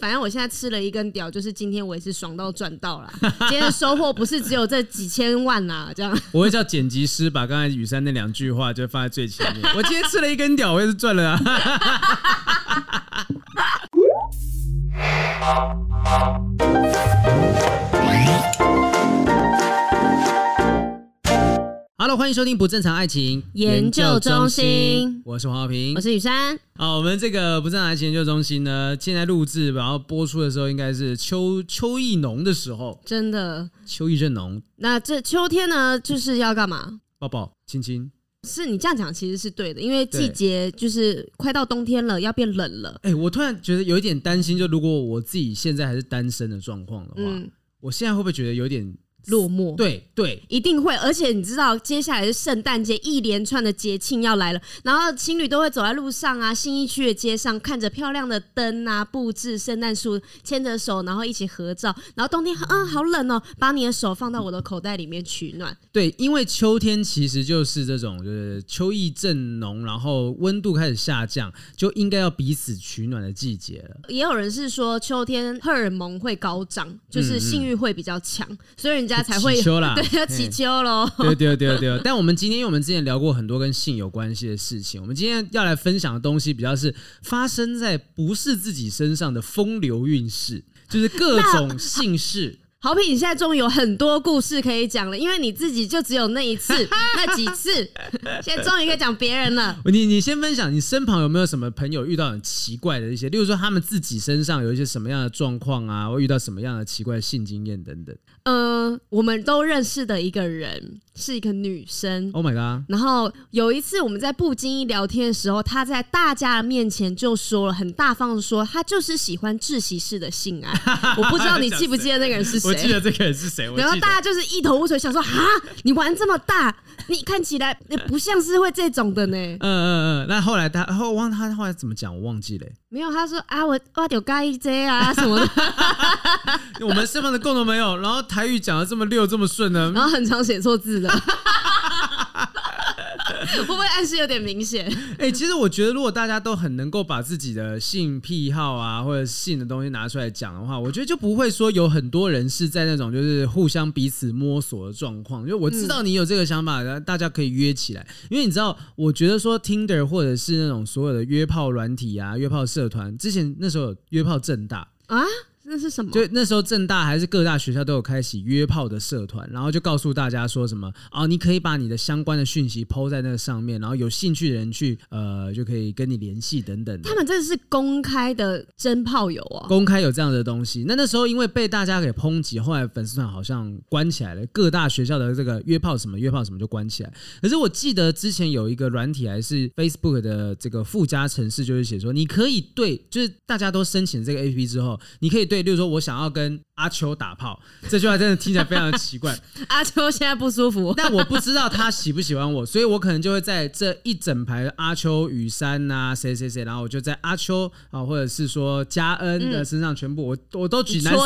反正我现在吃了一根屌，就是今天我也是爽到赚到了。今天的收获不是只有这几千万呐、这样。我会叫剪辑师把刚才雨山那两句话就放在最前面。我今天吃了一根屌，我也是赚了啊。Hello，欢迎收听不正常爱情研究中心。我是黄浩平，我是雨珊。好，我们这个不正常爱情研究中心呢，现在录制然后播出的时候，应该是秋秋意浓的时候，真的秋意正浓。那这秋天呢，就是要干嘛？抱抱亲亲。是你这样讲其实是对的，因为季节就是快到冬天了，要变冷了。哎、欸，我突然觉得有一点担心，就如果我自己现在还是单身的状况的话，嗯，我现在会不会觉得有点？落寞，对对，一定会。而且你知道，接下来是圣诞节，一连串的节庆要来了。然后情侣都会走在路上啊，新一区的街上，看着漂亮的灯啊，布置圣诞树，牵着手，然后一起合照。然后冬天，嗯，好冷哦，把你的手放到我的口袋里面取暖。对，因为秋天其实就是这种，就是秋意正浓，然后温度开始下降，就应该要彼此取暖的季节了。也有人是说，秋天荷尔蒙会高涨，就是性欲会比较强，嗯嗯，所以人家。才会祈求啦，对，要祈求喽。对对对对，但我们今天，因为我们之前聊过很多跟性有关系的事情，我们今天要来分享的东西，比较是发生在不是自己身上的风流韵事，就是各种性事。好比你现在终于有很多故事可以讲了，因为你自己就只有那一次、那几次，现在终于可以讲别人了。你你先分享，你身旁有没有什么朋友遇到很奇怪的一些，例如说他们自己身上有一些什么样的状况啊，或遇到什么样的奇怪的性经验等等。呃，我们都认识的一个人是一个女生。Oh my god！然后有一次我们在不经意聊天的时候，她在大家的面前就说了，很大方的说，她就是喜欢窒息式的性爱。我不知道你记不记得那个人是谁？我记得这个人是谁？然后大家就是一头雾水，想说啊，你玩这么大，你看起来也不像是会这种的呢。嗯嗯嗯。那后来他后忘他后来怎么讲？我忘记了。没有，他说啊，我我有介意这啊什么的。我们身份的共同朋友，然后台语讲的这么溜这么顺呢，然后很常写错字的。会不会暗示有点明显？哎、其实我觉得，如果大家都很能够把自己的性癖好啊，或者性的东西拿出来讲的话，我觉得就不会说有很多人是在那种就是互相彼此摸索的状况。因为我知道你有这个想法，然后大家可以约起来。因为你知道，我觉得说 Tinder 或者是那种所有的约炮软体啊、约炮社团，之前那时候约炮正大啊。那是什么？就那时候正大还是各大学校都有开启约炮的社团，然后就告诉大家说什么啊，你可以把你的相关的讯息 PO 在那个上面，然后有兴趣的人去呃就可以跟你联系等等。他们这是公开的真炮友啊，公开有这样的东西。那那时候因为被大家给抨击，后来粉丝团好像关起来了，各大学校的这个约炮什么约炮什么就关起来。可是我记得之前有一个软体还是 Facebook 的这个附加程式，就是写说你可以对，就是大家都申请这个 APP 之后，你可以对。例如说，我想要跟阿秋打炮，这句话真的听起来非常的奇怪。阿秋现在不舒服，但我不知道他喜不喜欢我，所以我可能就会在这一整排阿秋、雨山呐，谁谁谁，然后我就在阿秋啊，或者是说嘉恩的身上全部，我我都举男生，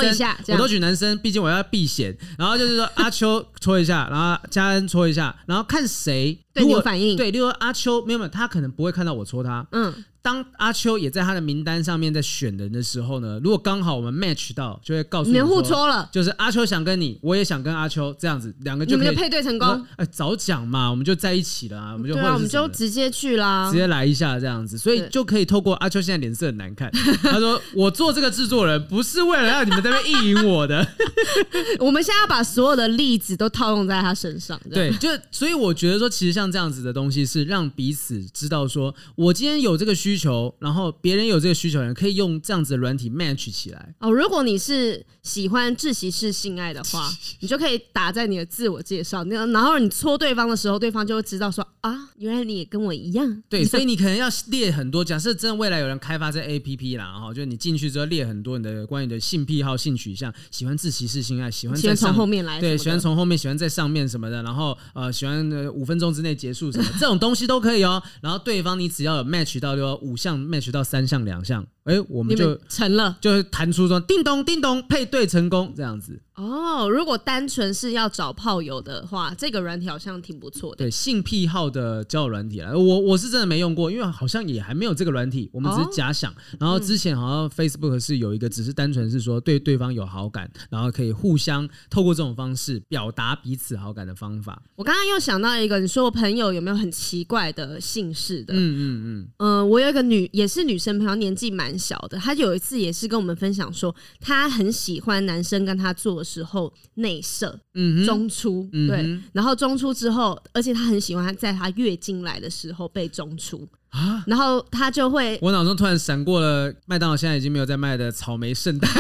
我都举男生，毕竟我要避嫌。然后就是说阿秋搓一下，然后嘉恩搓一下，然后看谁对你有反应。对，例如说阿秋没有没有，他可能不会看到我戳他。嗯。当阿秋也在他的名单上面在选人的时候呢，如果刚好我们 match 到，就会告诉你们互戳了，就是阿秋想跟你，我也想跟阿秋，这样子两个就你们就配对成功。哎，早讲嘛，我们就在一起了啊，我们就对啊，我们就直接去啦，直接来一下这样子，所以就可以透过阿秋现在脸色很难看，他说我做这个制作人不是为了让你们在那边意淫我的，我们现在要把所有的例子都套用在他身上，对，就所以我觉得说，其实像这样子的东西是让彼此知道说，我今天有这个需求，然后。别人有这个需求的人，可以用这样子的软体 match 起来哦。如果你是喜欢窒息式性爱的话，你就可以打在你的自我介绍，那然后你戳对方的时候，对方就会知道说啊，原来你也跟我一样。对，所以你可能要列很多。假设真的未来有人开发这 APP 啦，然后就你进去之后列很多你的关于你的性癖好、性取向，喜欢窒息式性爱，喜欢在从后面来，对，喜欢从后面，喜欢在上面什么的，然后呃，喜欢五分钟之内结束什么这种东西都可以哦。然后对方你只要有 match 到，就五项 match 到三项两项。哎，我们就成了，就弹出说叮咚叮咚配对成功这样子。哦，如果单纯是要找炮友的话，这个软体好像挺不错的。对，性癖好的交友软体啦，我我是真的没用过，因为好像也还没有这个软体，我们只是假想。哦、然后之前好像 Facebook 是有一个，只是单纯是说对对方有好感，然后可以互相透过这种方式表达彼此好感的方法。我刚刚又想到一个，你说我朋友有没有很奇怪的姓氏的？嗯嗯嗯。嗯、呃，我有一个女，也是女生朋友，年纪蛮小的，他有一次也是跟我们分享说，他很喜欢男生跟他做的。时候内射，嗯，中出，嗯、对，然后中出之后，而且他很喜欢在他月经来的时候被中出啊，然后他就会，我脑中突然闪过了麦当劳现在已经没有在卖的草莓圣代，好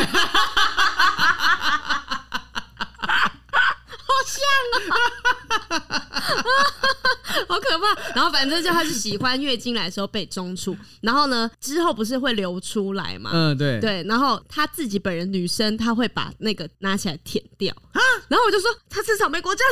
像啊。好可怕！然后反正就他是喜欢月经来的时候被中出，然后呢之后不是会流出来嘛？嗯，对对。然后他自己本人女生，她会把那个拿起来舔掉。然后我就说他吃草莓果酱，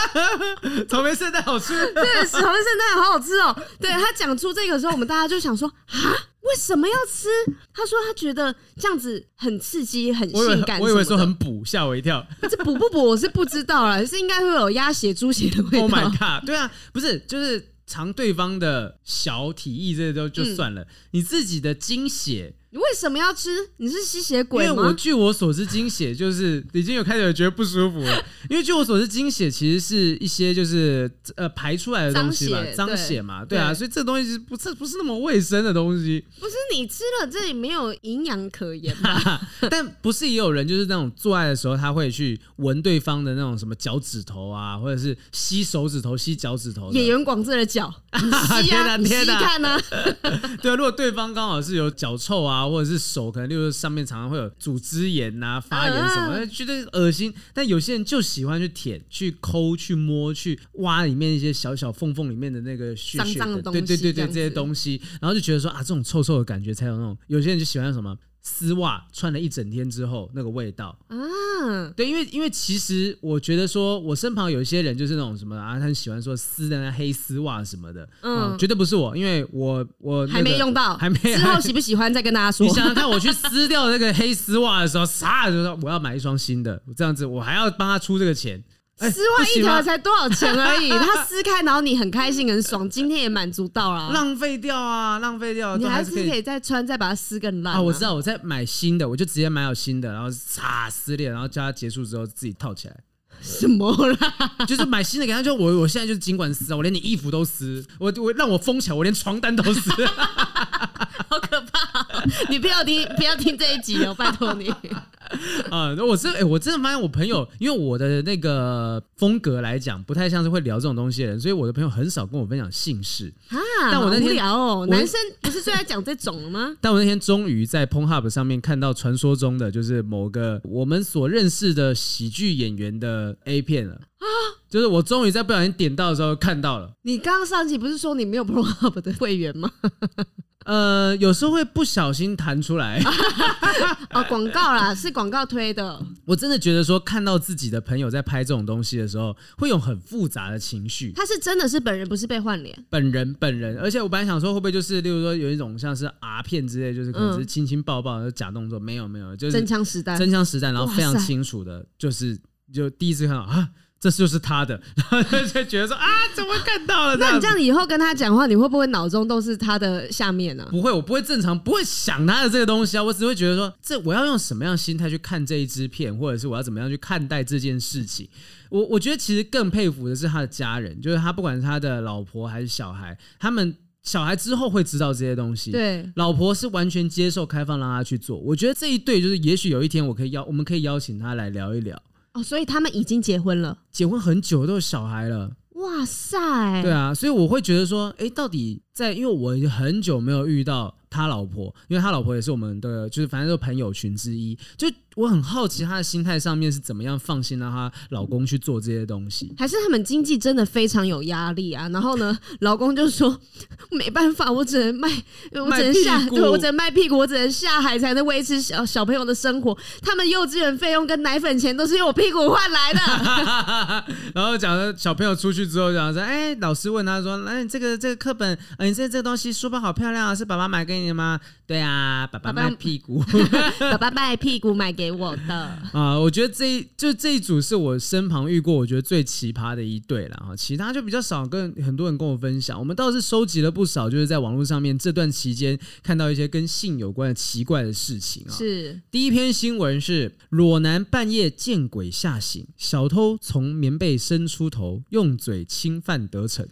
草莓圣诞好吃。对，草莓圣诞好好吃哦。对，他讲出这个时候，我们大家就想说啊。为什么要吃？他说他觉得这样子很刺激、很性感。我以为说很补，吓我一跳。这补不补我是不知道啦，是应该会有鸭血、猪血的味道。Oh my god！对啊，不是就是尝对方的小体液，这些都就算了，嗯、你自己的精血。你为什么要吃？你是吸血鬼吗？因为我据我所知，精血就是 已经有开始觉得不舒服了。因为据我所知，精血其实是一些就是呃排出来的东西嘛，脏血嘛，对啊，所以这东西是不是不是那么卫生的东西。不是你吃了这里没有营养可言吧？但不是也有人就是那种做爱的时候，他会去闻对方的那种什么脚趾头啊，或者是吸手指头、吸脚趾头。演员广志的脚，天哪 天哪！看呢？对啊，如果对方刚好是有脚臭啊。或者是手，可能就是上面常常会有组织炎呐、啊、发炎什么，觉得恶心。但有些人就喜欢去舔、去抠、去摸、去挖里面一些小小缝缝里面的那个血血对对对对，这些东西，然后就觉得说啊，这种臭臭的感觉才有那种。有些人就喜欢什么？丝袜穿了一整天之后，那个味道啊，对，因为因为其实我觉得说，我身旁有一些人就是那种什么啊，他很喜欢说丝的那黑丝袜什么的，嗯，绝对不是我，因为我我、那个、还没用到，还没之后喜不喜欢再跟大家说。你想想看，我去撕掉那个黑丝袜的时候，啥就说我要买一双新的，这样子我还要帮他出这个钱。丝袜一条才多少钱而已，它撕开，然后你很开心很爽，今天也满足到了，浪费掉啊，浪费掉，你还是可以再穿，再把它撕更烂啊。我知道，我在买新的，我就直接买好新的，然后擦撕裂，然后叫他结束之后自己套起来。什么啦？就是买新的给他，就我我现在就是尽管撕啊，我连你衣服都撕，我我让我封起来，我连床单都撕，好可怕！你不要听，不要听这一集哦，拜托你。啊、呃，我真哎、欸，我真的发现我朋友，因为我的那个风格来讲，不太像是会聊这种东西的人，所以我的朋友很少跟我分享姓氏啊。但我那天聊哦，男生不是最爱讲这种了吗？但我那天终于在 Pornhub 上面看到传说中的，就是某个我们所认识的喜剧演员的 A 片了啊！就是我终于在不小心点到的时候看到了。你刚刚上集不是说你没有 Pornhub 的会员吗？呃，有时候会不小心弹出来 哦，广告啦，是广告推的。我真的觉得说，看到自己的朋友在拍这种东西的时候，会有很复杂的情绪。他是真的是本人，不是被换脸。本人本人，而且我本来想说，会不会就是，例如说有一种像是 R 片之类，就是可能是亲亲抱抱的假动作，没有没有，就是真枪实弹，真枪实弹，然后非常清楚的，就是就第一次看到啊。这就是他的，然后就觉得说啊，怎么看到了？那你这样以后跟他讲话，你会不会脑中都是他的下面呢？不会，我不会正常，不会想他的这个东西啊。我只会觉得说，这我要用什么样的心态去看这一支片，或者是我要怎么样去看待这件事情。我我觉得其实更佩服的是他的家人，就是他不管是他的老婆还是小孩，他们小孩之后会知道这些东西。对，老婆是完全接受开放，让他去做。我觉得这一对就是，也许有一天我可以邀，我们可以邀请他来聊一聊。哦，所以他们已经结婚了，结婚很久都有小孩了。哇塞！对啊，所以我会觉得说，哎，到底在，因为我很久没有遇到他老婆，因为他老婆也是我们的，就是反正就朋友群之一。就我很好奇他的心态上面是怎么样放心让他老公去做这些东西，还是他们经济真的非常有压力啊？然后呢，老公就说没办法，我只能卖，我只能下，对，我只能卖屁股，我只能下海才能维持小小朋友的生活。他们幼稚园费用跟奶粉钱都是用我屁股换来的。然后讲的小朋友出去之后，讲说，哎，老师问他说，哎，这个这个课本，哎，你这这个东西书包好漂亮啊，是爸爸买给你的吗？对啊，爸爸卖屁股，爸爸卖屁股买给我的。啊，我觉得这一就这一组是我身旁遇过我觉得最奇葩的一对了啊，其他就比较少跟很多人跟我分享。我们倒是收集了不少，就是在网络上面这段期间看到一些跟性有关的奇怪的事情啊。是第一篇新闻是裸男半夜见鬼吓醒，小偷从棉被伸出头，用嘴侵犯得逞。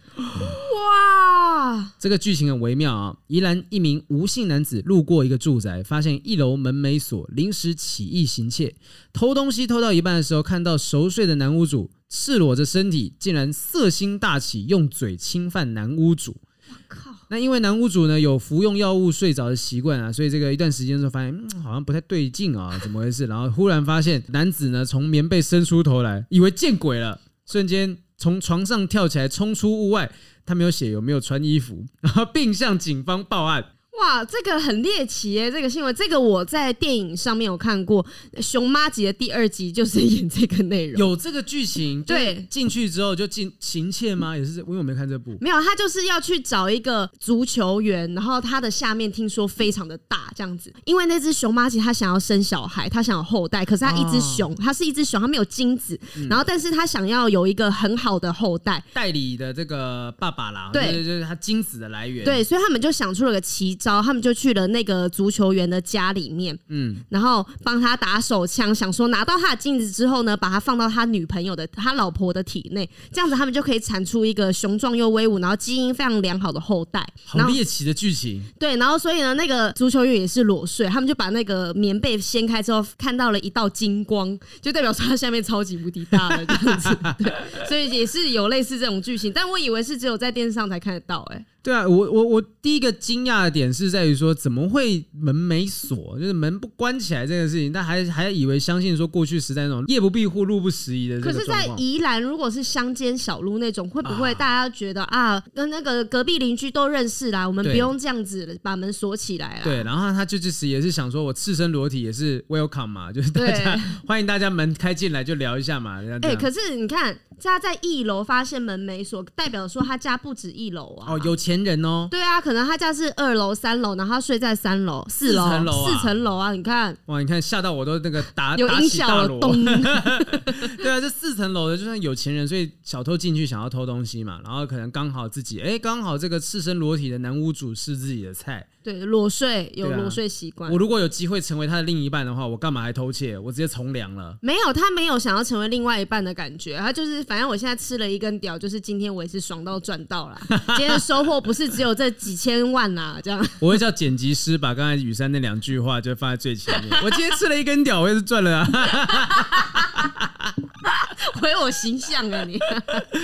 哇，这个剧情很微妙啊！宜兰一名吴姓男子路过一个住宅，发现一楼门没锁，临时起意行窃，偷东西偷到一半的时候，看到熟睡的男屋主赤裸着身体，竟然色心大起，用嘴侵犯男屋主。我靠！那因为男屋主呢有服用药物睡着的习惯啊，所以这个一段时间之后发现、嗯、好像不太对劲啊，怎么回事？然后忽然发现男子呢从棉被伸出头来，以为见鬼了，瞬间从床上跳起来，冲出屋外。他没有写有没有穿衣服，然后并向警方报案。哇，这个很猎奇耶！这个新闻，这个我在电影上面有看过，《熊妈集》的第二集就是演这个内容，有这个剧情。对，进去之后就进行窃吗？也是，因为我没看这部。没有，他就是要去找一个足球员，然后他的下面听说非常的大，这样子。因为那只熊妈级他想要生小孩，他想要后代，可是他一只熊，他是一只熊，他没有精子，然后但是他想要有一个很好的后代，代理的这个爸爸啦，对，就是他精子的来源。对，所以他们就想出了个奇招。然后他们就去了那个足球员的家里面，嗯，然后帮他打手枪，想说拿到他的镜子之后呢，把他放到他女朋友的、他老婆的体内，这样子他们就可以产出一个雄壮又威武，然后基因非常良好的后代。好猎奇的剧情。对，然后所以呢，那个足球员也是裸睡，他们就把那个棉被掀开之后，看到了一道金光，就代表说他下面超级无敌大的这样子。对，所以也是有类似这种剧情，但我以为是只有在电视上才看得到、欸，哎。对啊，我我我第一个惊讶的点是在于说，怎么会门没锁，就是门不关起来这个事情，但还还以为相信说过去时代那种夜不闭户、路不拾遗的。可是，在宜兰如果是乡间小路那种，会不会大家觉得啊，啊，跟那个隔壁邻居都认识啦，我们不用这样子把门锁起来了。对，然后他就就是也是想说，我赤身裸体也是 welcome 嘛，就是大家欢迎大家门开进来就聊一下嘛。哎、欸，可是你看。家在一楼发现门没锁，代表说他家不止一楼啊！哦，有钱人哦。对啊，可能他家是二楼、三楼，然后他睡在三楼、四楼、四层楼啊！你看，哇，你看吓到我都那个打有音效了，咚！对啊，这四层楼的就算有钱人，所以小偷进去想要偷东西嘛，然后可能刚好自己哎，刚好这个赤身裸体的男屋主是自己的菜。对，裸睡有裸睡习惯。我如果有机会成为他的另一半的话，我干嘛还偷窃？我直接从良了。没有，他没有想要成为另外一半的感觉，他就是反正我现在吃了一根屌，就是今天我也是爽到赚到了。今天的收获不是只有这几千万呐，这样。我会叫剪辑师把刚才雨珊那两句话就放在最前面。我今天吃了一根屌，我也是赚了啊。毁我形象啊你！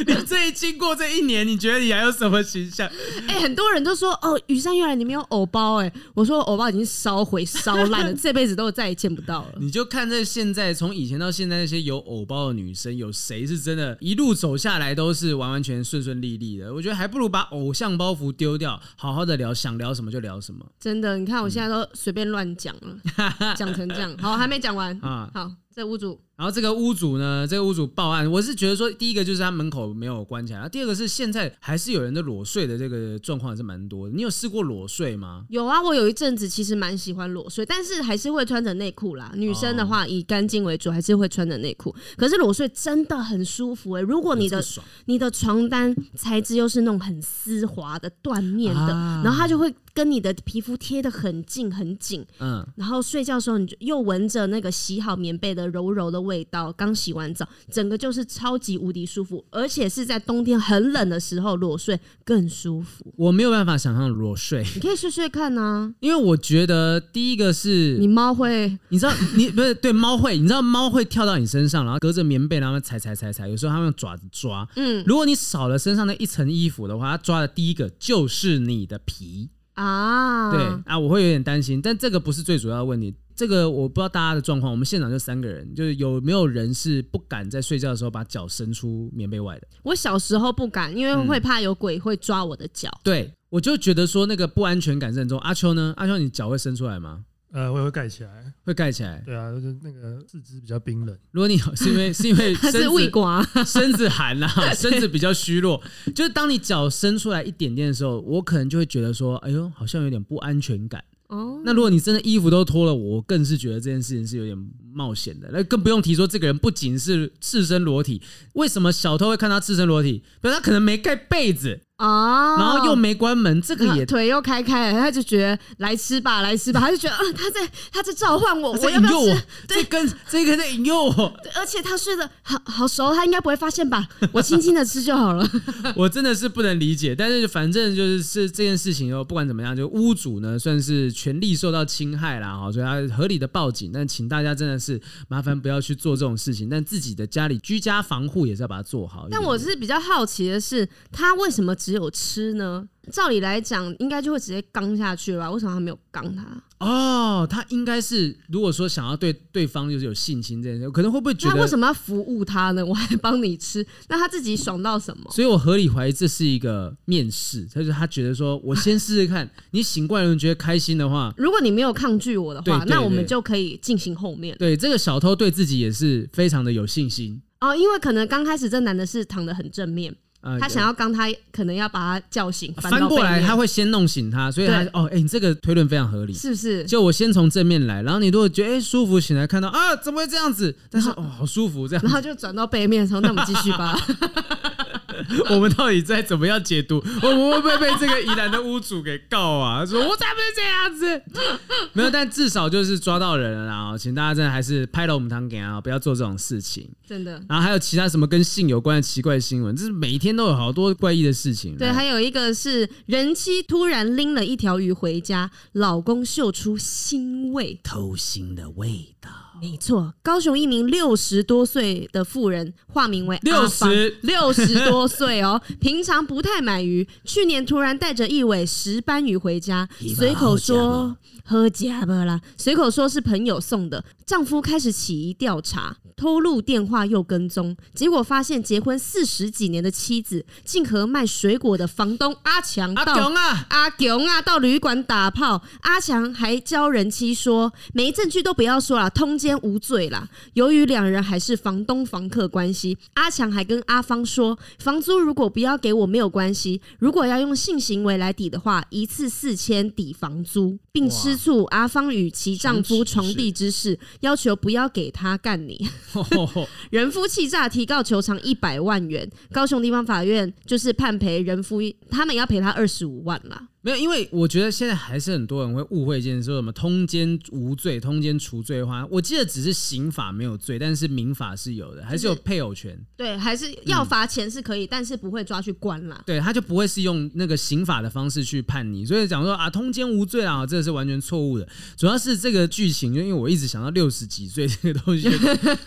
你这一经过这一年，你觉得你还有什么形象？哎、欸，很多人都说哦，雨珊原来你没有偶包哎、欸，我说偶包已经烧毁烧烂了，这辈子都再也见不到了。你就看这现在从以前到现在那些有偶包的女生，有谁是真的一路走下来都是完完全顺顺利利的？我觉得还不如把偶像包袱丢掉，好好的聊，想聊什么就聊什么。真的，你看我现在都随便乱讲了，讲、嗯、成这样。好，还没讲完 啊，好。这屋主，然后这个屋主呢，这个屋主报案，我是觉得说，第一个就是他门口没有关起来，第二个是现在还是有人的裸睡的这个状况还是蛮多的。你有试过裸睡吗？有啊，我有一阵子其实蛮喜欢裸睡，但是还是会穿着内裤啦。女生的话以干净为主，还是会穿着内裤。可是裸睡真的很舒服哎、欸，如果你的你的床单材质又是那种很丝滑的缎面的，啊、然后它就会。跟你的皮肤贴的很近很紧，嗯，然后睡觉的时候你就又闻着那个洗好棉被的柔柔的味道，刚洗完澡，整个就是超级无敌舒服，而且是在冬天很冷的时候裸睡更舒服。我没有办法想象裸睡，你可以睡睡看啊，因为我觉得第一个是你猫会，你知道你不是对猫会，你知道猫会跳到你身上，然后隔着棉被然后踩踩踩踩，有时候它们用爪子抓，嗯，如果你少了身上那一层衣服的话，它抓的第一个就是你的皮。啊，对啊，我会有点担心，但这个不是最主要的问题。这个我不知道大家的状况，我们现场就三个人，就是有没有人是不敢在睡觉的时候把脚伸出棉被外的？我小时候不敢，因为会怕有鬼会抓我的脚。嗯。对，我就觉得说那个不安全感是很重。阿秋呢？阿秋，你脚会伸出来吗？呃，我也会盖起来，会盖起来。对啊，就是那个四肢比较冰冷。如果你是因为是因为 身子是胃刮，身子寒啊，身子比较虚弱，就是当你脚伸出来一点点的时候，我可能就会觉得说，哎呦，好像有点不安全感。哦，那如果你真的衣服都脱了，我更是觉得这件事情是有点冒险的。那更不用提说这个人不仅是赤身裸体，为什么小偷会看他赤身裸体？比如他可能没盖被子。哦，然后又没关门，这个也腿又开开了，他就觉得来吃吧，来吃吧，他就觉得啊，他在他在召唤我，我要不要吃？对，这跟这个在引诱我，而且他睡得好好熟，他应该不会发现吧？我轻轻的吃就好了。我真的是不能理解，但是反正就是是这件事情哦，不管怎么样，就屋主呢算是权利受到侵害啦，哈，所以他合理的报警，但请大家真的是麻烦不要去做这种事情，但自己的家里居家防护也是要把它做好。但我是比较好奇的是，他为什么？只有吃呢？照理来讲，应该就会直接刚下去了吧？为什么他没有刚他？哦，他应该是如果说想要对对方就是有信心这件事，可能会不会觉得他为什么要服务他呢？我还帮你吃，那他自己爽到什么？所以我合理怀疑这是一个面试，就是他觉得说我先试试看，你醒过来人觉得开心的话，如果你没有抗拒我的话，那我们就可以进行后面。对，这个小偷对自己也是非常的有信心哦，因为可能刚开始这男的是躺得很正面。他想要刚他，可能要把他叫醒，翻过来他会先弄醒他，所以他哦，哎、欸，你这个推论非常合理，是不是？就我先从正面来，然后你如果觉得哎、欸、舒服，醒来看到啊，怎么会这样子？但是哦，好舒服这样，然后就转到背面的时候，那我们继续吧。我们到底在怎么样解读？我们会不会被这个宜兰的屋主给告啊？说我才不是这样子，没有，但至少就是抓到人了啊！请大家真的还是拍了我们堂给啊，不要做这种事情。真的。然后还有其他什么跟性有关的奇怪新闻，这是每一天都有好多怪异的事情。对，还有一个是人妻突然拎了一条鱼回家，老公嗅出腥味，偷腥的味道。没错，高雄一名六十多岁的妇人，化名为六十六十多岁哦，平常不太买鱼，去年突然带着一尾石斑鱼回家，随口说喝家不啦，随口说是朋友送的。丈夫开始起疑调查，偷录电话又跟踪，结果发现结婚四十几年的妻子，竟和卖水果的房东阿强阿强啊阿强啊到旅馆打炮。阿强还教人妻说，没证据都不要说了，通奸无罪啦。由于两人还是房东房客关系，阿强还跟阿芳说，房租如果不要给我没有关系，如果要用性行为来抵的话，一次四千抵房租，并吃醋阿芳与其丈夫床地之事。要求不要给他干你，人夫气炸，提告求偿一百万元。高雄地方法院就是判赔人夫，他们要赔他二十五万啦。没有，因为我觉得现在还是很多人会误会一件事，说什么通奸无罪、通奸除罪的话，我记得只是刑法没有罪，但是民法是有的，还是有配偶权。对，还是要罚钱是可以，嗯、但是不会抓去关啦。对，他就不会是用那个刑法的方式去判你，所以讲说啊，通奸无罪啊，这个是完全错误的。主要是这个剧情，因为我一直想到六十几岁这个东西，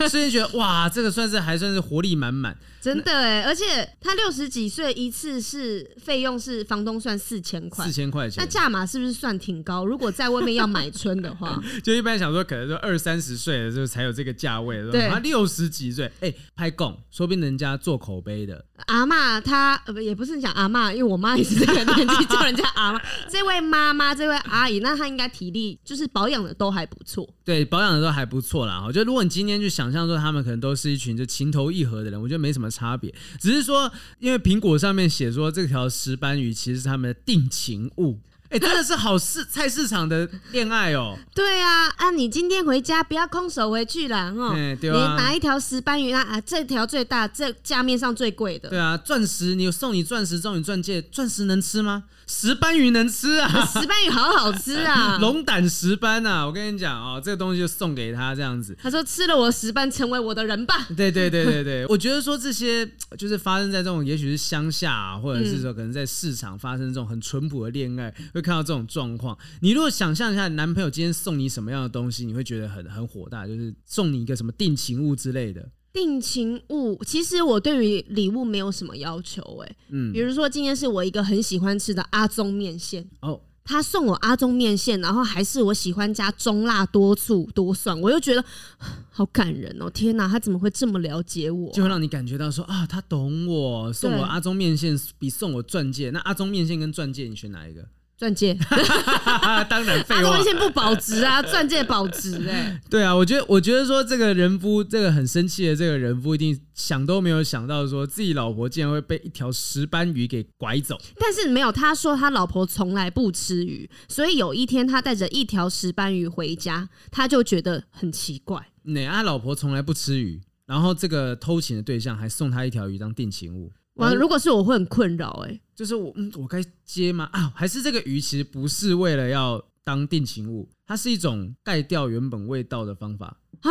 所以觉得哇，这个算是还算是活力满满。真的哎，而且他六十几岁一次是费用是房东算四千块，四千块钱，那价码是不是算挺高？如果在外面要买春的话，就一般想说可能就二三十岁的时候才有这个价位，对，他六十几岁，哎、欸，拍供，说不定人家做口碑的阿嬷，她呃不也不是讲阿嬷，因为我妈也是这个年纪叫人家阿妈。这位妈妈，这位阿姨，那她应该体力就是保养的都还不错，对，保养的都还不错啦。我觉得如果你今天就想象说他们可能都是一群就情投意合的人，我觉得没什么。差别只是说，因为苹果上面写说这条石斑鱼其实是他们的定情物。哎、欸，真的是好市菜市场的恋爱哦。对啊，啊，你今天回家不要空手回去了哦。欸啊、你拿一条石斑鱼啊，啊，这条最大，这价面上最贵的。对啊，钻石，你有送你钻石，送你钻戒，钻石能吃吗？石斑鱼能吃啊！石斑鱼好好吃啊！龙胆石斑啊！我跟你讲哦，这个东西就送给他这样子。他说吃了我石斑，成为我的人吧。对对对对对，我觉得说这些就是发生在这种，也许是乡下啊，或者是说可能在市场发生这种很淳朴的恋爱，会看到这种状况。你如果想象一下，男朋友今天送你什么样的东西，你会觉得很很火大，就是送你一个什么定情物之类的。定情物，其实我对于礼物没有什么要求，哎，嗯，比如说今天是我一个很喜欢吃的阿宗面线，哦。他送我阿中面线，然后还是我喜欢加中辣多醋多蒜，我又觉得 好感人哦！天哪，他怎么会这么了解我？就会让你感觉到说啊，他懂我，送我阿中面线比送我钻戒。那阿中面线跟钻戒，你选哪一个？钻戒，当然废话。阿中面线不保值啊，钻戒保值哎、欸。对啊，我觉得，我觉得说这个人夫，这个很生气的这个人夫，一定想都没有想到，说自己老婆竟然会被一条石斑鱼给拐走。但是没有，他说他老婆从来不吃鱼，所以有一天他带着一条石斑鱼回家，他就觉得很奇怪。哪啊，他老婆从来不吃鱼，然后这个偷情的对象还送他一条鱼当定情物。哇，如果是我会很困扰哎，就是我嗯，我该接吗？啊，还是这个鱼其实不是为了要当定情物，它是一种盖掉原本味道的方法啊。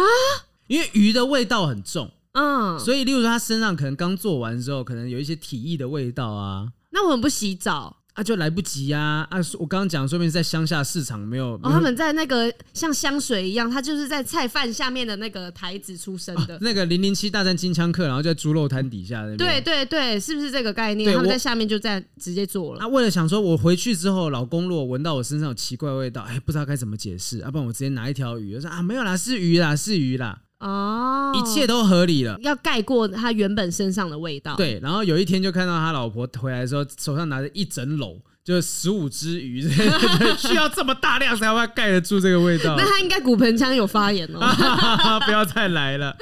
因为鱼的味道很重，嗯，所以例如说它身上可能刚做完之后，可能有一些体液的味道啊。那我很不洗澡？啊，就来不及呀！啊，啊，我刚刚讲，说明在乡下市场没有。哦，他们在那个像香水一样，他就是在菜贩下面的那个台子出生的。哦、那个零零七大战金枪客，然后在猪肉摊底下那边。对对对，是不是这个概念？他们在下面就在直接做了。那、啊、为了想说，我回去之后，老公如果闻到我身上有奇怪味道，哎，不知道该怎么解释，要、啊、不然我直接拿一条鱼，我说啊，没有啦，是鱼啦，是鱼啦。哦，一切都合理了，要盖过他原本身上的味道。对，然后有一天就看到他老婆回来的时候，手上拿着一整篓。就十五只鱼，需要这么大量才会盖得住这个味道。那他应该骨盆腔有发炎哦。不要再来了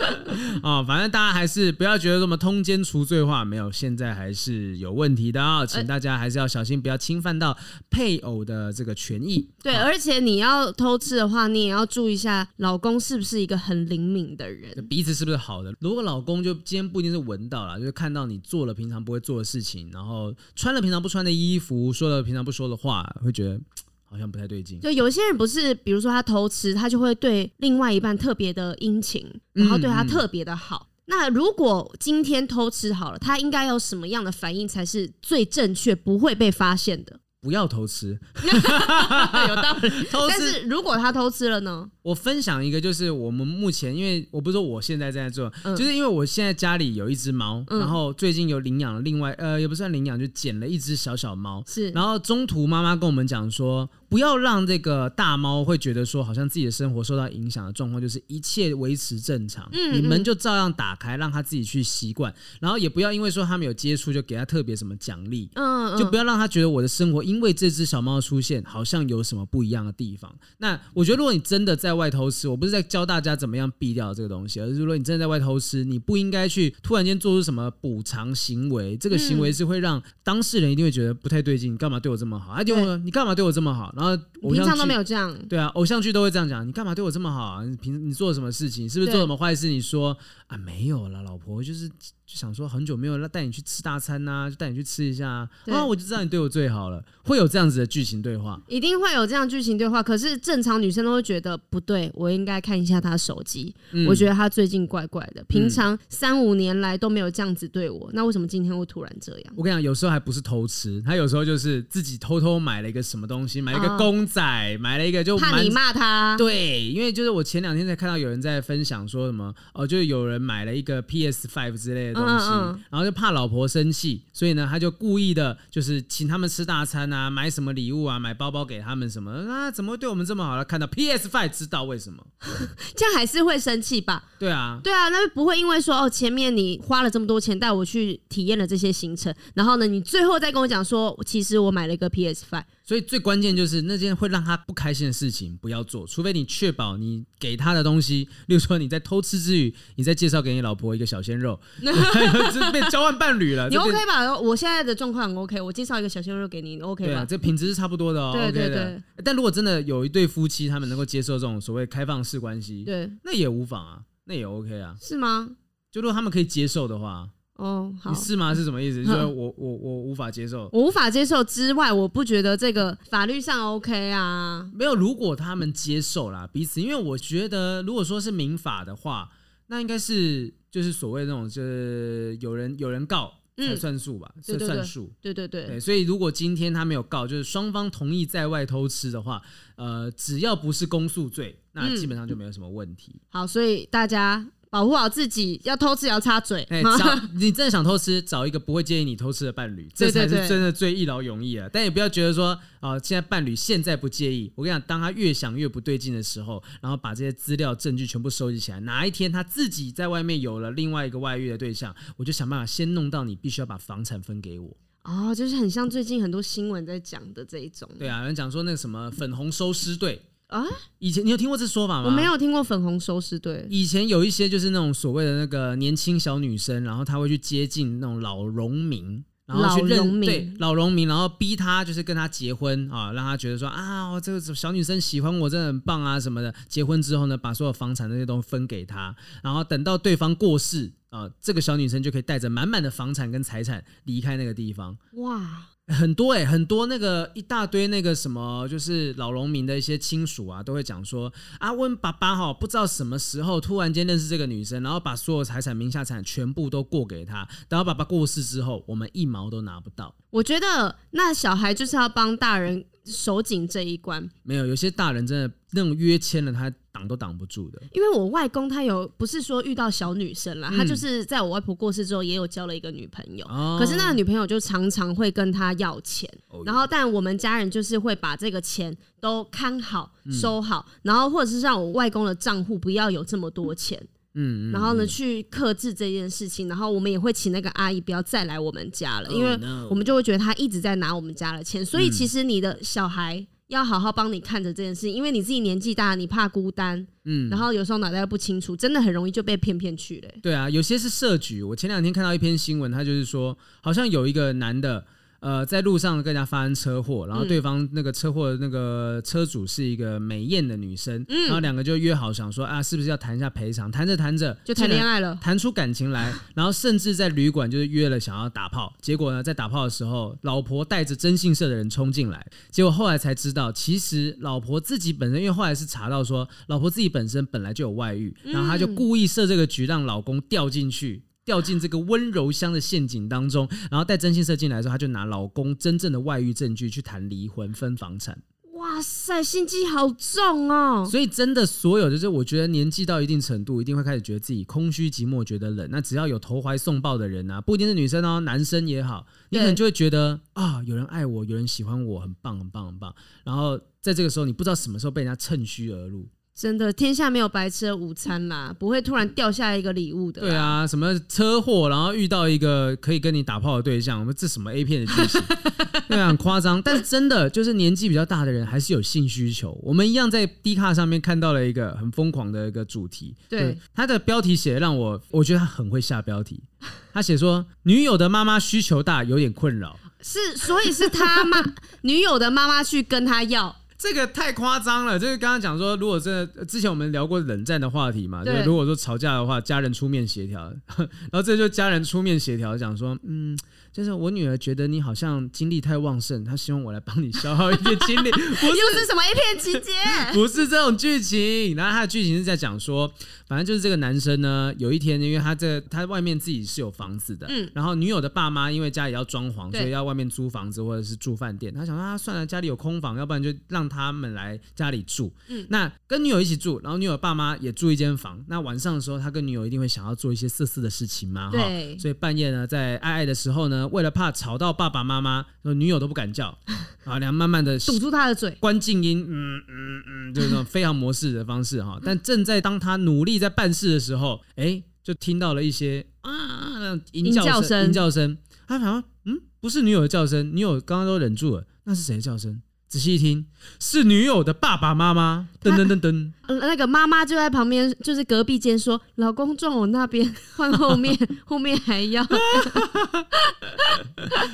哦，反正大家还是不要觉得什么通奸除罪化没有，现在还是有问题的啊、哦，请大家还是要小心，不要侵犯到配偶的这个权益。对，而且你要偷吃的话，你也要注意一下老公是不是一个很灵敏的人，鼻子是不是好的。如果老公就今天不一定是闻到了，就是看到你做了平常不会做的事情，然后穿了平常不穿的衣服，说了。平常不说的话，会觉得好像不太对劲。就有些人不是，比如说他偷吃，他就会对另外一半特别的殷勤，然后对他特别的好。嗯嗯。那如果今天偷吃好了，他应该有什么样的反应才是最正确，不会被发现的？不要偷吃，有道理。偷吃，但是如果他偷吃了呢？我分享一个，就是我们目前，因为我不是说我现在在做，嗯、就是因为我现在家里有一只猫，嗯、然后最近有领养了另外，呃，也不算领养，就捡了一只小小猫。是，然后中途妈妈跟我们讲说，不要让这个大猫会觉得说，好像自己的生活受到影响的状况，就是一切维持正常，你门就照样打开，让它自己去习惯，然后也不要因为说他们有接触，就给他特别什么奖励，嗯，嗯，就不要让他觉得我的生活因因为这只小猫出现，好像有什么不一样的地方。那我觉得，如果你真的在外偷吃，我不是在教大家怎么样避掉这个东西，而是说你真的在外偷吃，你不应该去突然间做出什么补偿行为。这个行为是会让当事人一定会觉得不太对劲。你干嘛对我这么好？啊就问你干嘛对我这么好？然后平常都没有这样。对啊，偶像剧都会这样讲。你干嘛对我这么好啊？你平你做什么事情？是不是做什么坏事？你说啊，没有了，老婆就是。就想说很久没有带你去吃大餐呐、啊，就带你去吃一下啊，啊，我就知道你对我最好了，会有这样子的剧情对话，一定会有这样剧情对话。可是正常女生都会觉得不对，我应该看一下她手机，嗯、我觉得她最近怪怪的，平常三五年来都没有这样子对我，那为什么今天会突然这样？我跟你讲，有时候还不是偷吃，他有时候就是自己偷偷买了一个什么东西，买了一个公仔，哦、买了一个就怕你骂他。对，因为就是我前两天才看到有人在分享说什么哦，就是有人买了一个 PS Five 之类的。东西，嗯嗯，然后就怕老婆生气，所以呢，他就故意的，就是请他们吃大餐啊，买什么礼物啊，买包包给他们什么啊？怎么会对我们这么好？他看到 PS Five，知道为什么？这样还是会生气吧？对啊，对啊，那不会因为说哦，前面你花了这么多钱带我去体验了这些行程，然后呢，你最后再跟我讲说，其实我买了一个 PS Five。所以最关键就是那件会让他不开心的事情不要做，除非你确保你给他的东西，例如说你在偷吃之余，你再介绍给你老婆一个小鲜肉，这被 交换伴侣了。你 OK 吧？我现在的状况很 OK，我介绍一个小鲜肉给你，OK 吧？对啊，这品质是差不多的哦。对对对。OK。但如果真的有一对夫妻，他们能够接受这种所谓开放式关系，对，那也无妨啊，那也 OK 啊。是吗？就如果他们可以接受的话。哦，好，你是吗？是什么意思？就是我我我无法接受，我无法接受之外，我不觉得这个法律上 OK 啊。没有，如果他们接受啦，彼此，因为我觉得，如果说是民法的话，那应该是就是所谓那种，就是有人有人告才算数吧，才算数。对对对，对，所以如果今天他没有告，就是双方同意在外偷吃的话，呃，只要不是公诉罪，那基本上就没有什么问题。好，所以大家。保护好自己，要偷吃也要插嘴。哎、找你真的想偷吃，找一个不会介意你偷吃的伴侣，这才是真的最一劳永逸啊！但也不要觉得说啊、呃，现在伴侣现在不介意。我跟你讲，当他越想越不对劲的时候，然后把这些资料证据全部收集起来，哪一天他自己在外面有了另外一个外遇的对象，我就想办法先弄到你，必须要把房产分给我。哦，就是很像最近很多新闻在讲的这一种。对啊，有人讲说那个什么粉红收尸队啊，以前你有听过这说法吗？我没有听过粉红收尸队。以前有一些就是那种所谓的那个年轻小女生，然后她会去接近那种老农民。然后去认对老农民，然后逼他就是跟他结婚啊，让他觉得说啊，这个小女生喜欢我，真的很棒啊什么的。结婚之后呢，把所有房产那些东西分给他，然后等到对方过世啊，这个小女生就可以带着满满的房产跟财产离开那个地方。哇！很多哎、欸，很多那个一大堆那个什么，就是老农民的一些亲属啊，都会讲说啊，问爸爸哈，不知道什么时候突然间认识这个女生，然后把所有财产、名下财产全部都过给她，等到爸爸过世之后，我们一毛都拿不到。我觉得那小孩就是要帮大人守紧这一关。没有，有些大人真的那种约签了，他挡都挡不住的。因为我外公他有不是说遇到小女生啦，嗯、他就是在我外婆过世之后也有交了一个女朋友，哦、可是那个女朋友就常常会跟他要钱，哦、然后但我们家人就是会把这个钱都看好收好，嗯、然后或者是让我外公的账户不要有这么多钱。嗯，然后呢，去克制这件事情，然后我们也会请那个阿姨不要再来我们家了，因为我们就会觉得她一直在拿我们家的钱，所以其实你的小孩要好好帮你看着这件事情，因为你自己年纪大，你怕孤单，嗯，然后有时候脑袋又不清楚，真的很容易就被骗骗去了。对啊，有些是设局。我前两天看到一篇新闻，他就是说，好像有一个男的。呃，在路上跟人家发生车祸，然后对方那个车祸的那个车主是一个美艳的女生，嗯、然后两个就约好想说啊，是不是要谈一下赔偿？谈着谈着就谈恋爱了，谈出感情来，然后甚至在旅馆就是约了想要打炮，结果呢，在打炮的时候，老婆带着征信社的人冲进来，结果后来才知道，其实老婆自己本身，因为后来是查到说，老婆自己本身本来就有外遇，然后她就故意设这个局，让老公掉进去。掉进这个温柔乡的陷阱当中，然后带征信社进来的时候，他就拿老公真正的外遇证据去谈离婚分房产。哇塞，心机好重哦！所以真的，所有的就是我觉得年纪到一定程度，一定会开始觉得自己空虚寂寞，觉得冷。那只要有投怀送抱的人啊，不一定是女生哦，男生也好，你可能就会觉得啊，有人爱我，有人喜欢我，很棒，很棒，很棒。然后在这个时候，你不知道什么时候被人家趁虚而入。真的，天下没有白吃的午餐啦，不会突然掉下来一个礼物的。对啊，什么车祸，然后遇到一个可以跟你打炮的对象，我们这什么 A 片的剧情？对啊，很夸张。但是真的，就是年纪比较大的人还是有性需求。我们一样在 D 卡上面看到了一个很疯狂的一个主题。对，他的标题写的让我，我觉得他很会下标题。他写说，女友的妈妈需求大，有点困扰。是，所以是他妈 女友的妈妈去跟他要。这个太夸张了，就是刚刚讲说，如果真的之前我们聊过冷战的话题嘛，对，就如果说吵架的话，家人出面协调，然后这就家人出面协调，讲说，嗯。就是我女儿觉得你好像精力太旺盛，她希望我来帮你消耗一点精力。又是什么一片情节？不是这种剧情。然后她的剧情是在讲说，反正就是这个男生呢，有一天因为他这他外面自己是有房子的，嗯，然后女友的爸妈因为家里要装潢，所以要外面租房子或者是住饭店。他想说啊，算了，家里有空房，要不然就让他们来家里住。嗯，那跟女友一起住，然后女友爸妈也住一间房。那晚上的时候，他跟女友一定会想要做一些色色的事情嘛，哈。所以半夜呢，在爱爱的时候呢。为了怕吵到爸爸妈妈，女友都不敢叫 啊，然后慢慢的堵住他的嘴，关静音，嗯嗯嗯，就是那种飞航模式的方式哈。但正在当他努力在办事的时候，哎，就听到了一些啊那种叫声，叫声。他好像，嗯，不是女友的叫声，女友刚刚都忍住了，那是谁的叫声？仔细一听，是女友的爸爸妈妈。噔噔噔噔，那个妈妈就在旁边，就是隔壁间说：“老公撞我那边，换后面，后面还要。”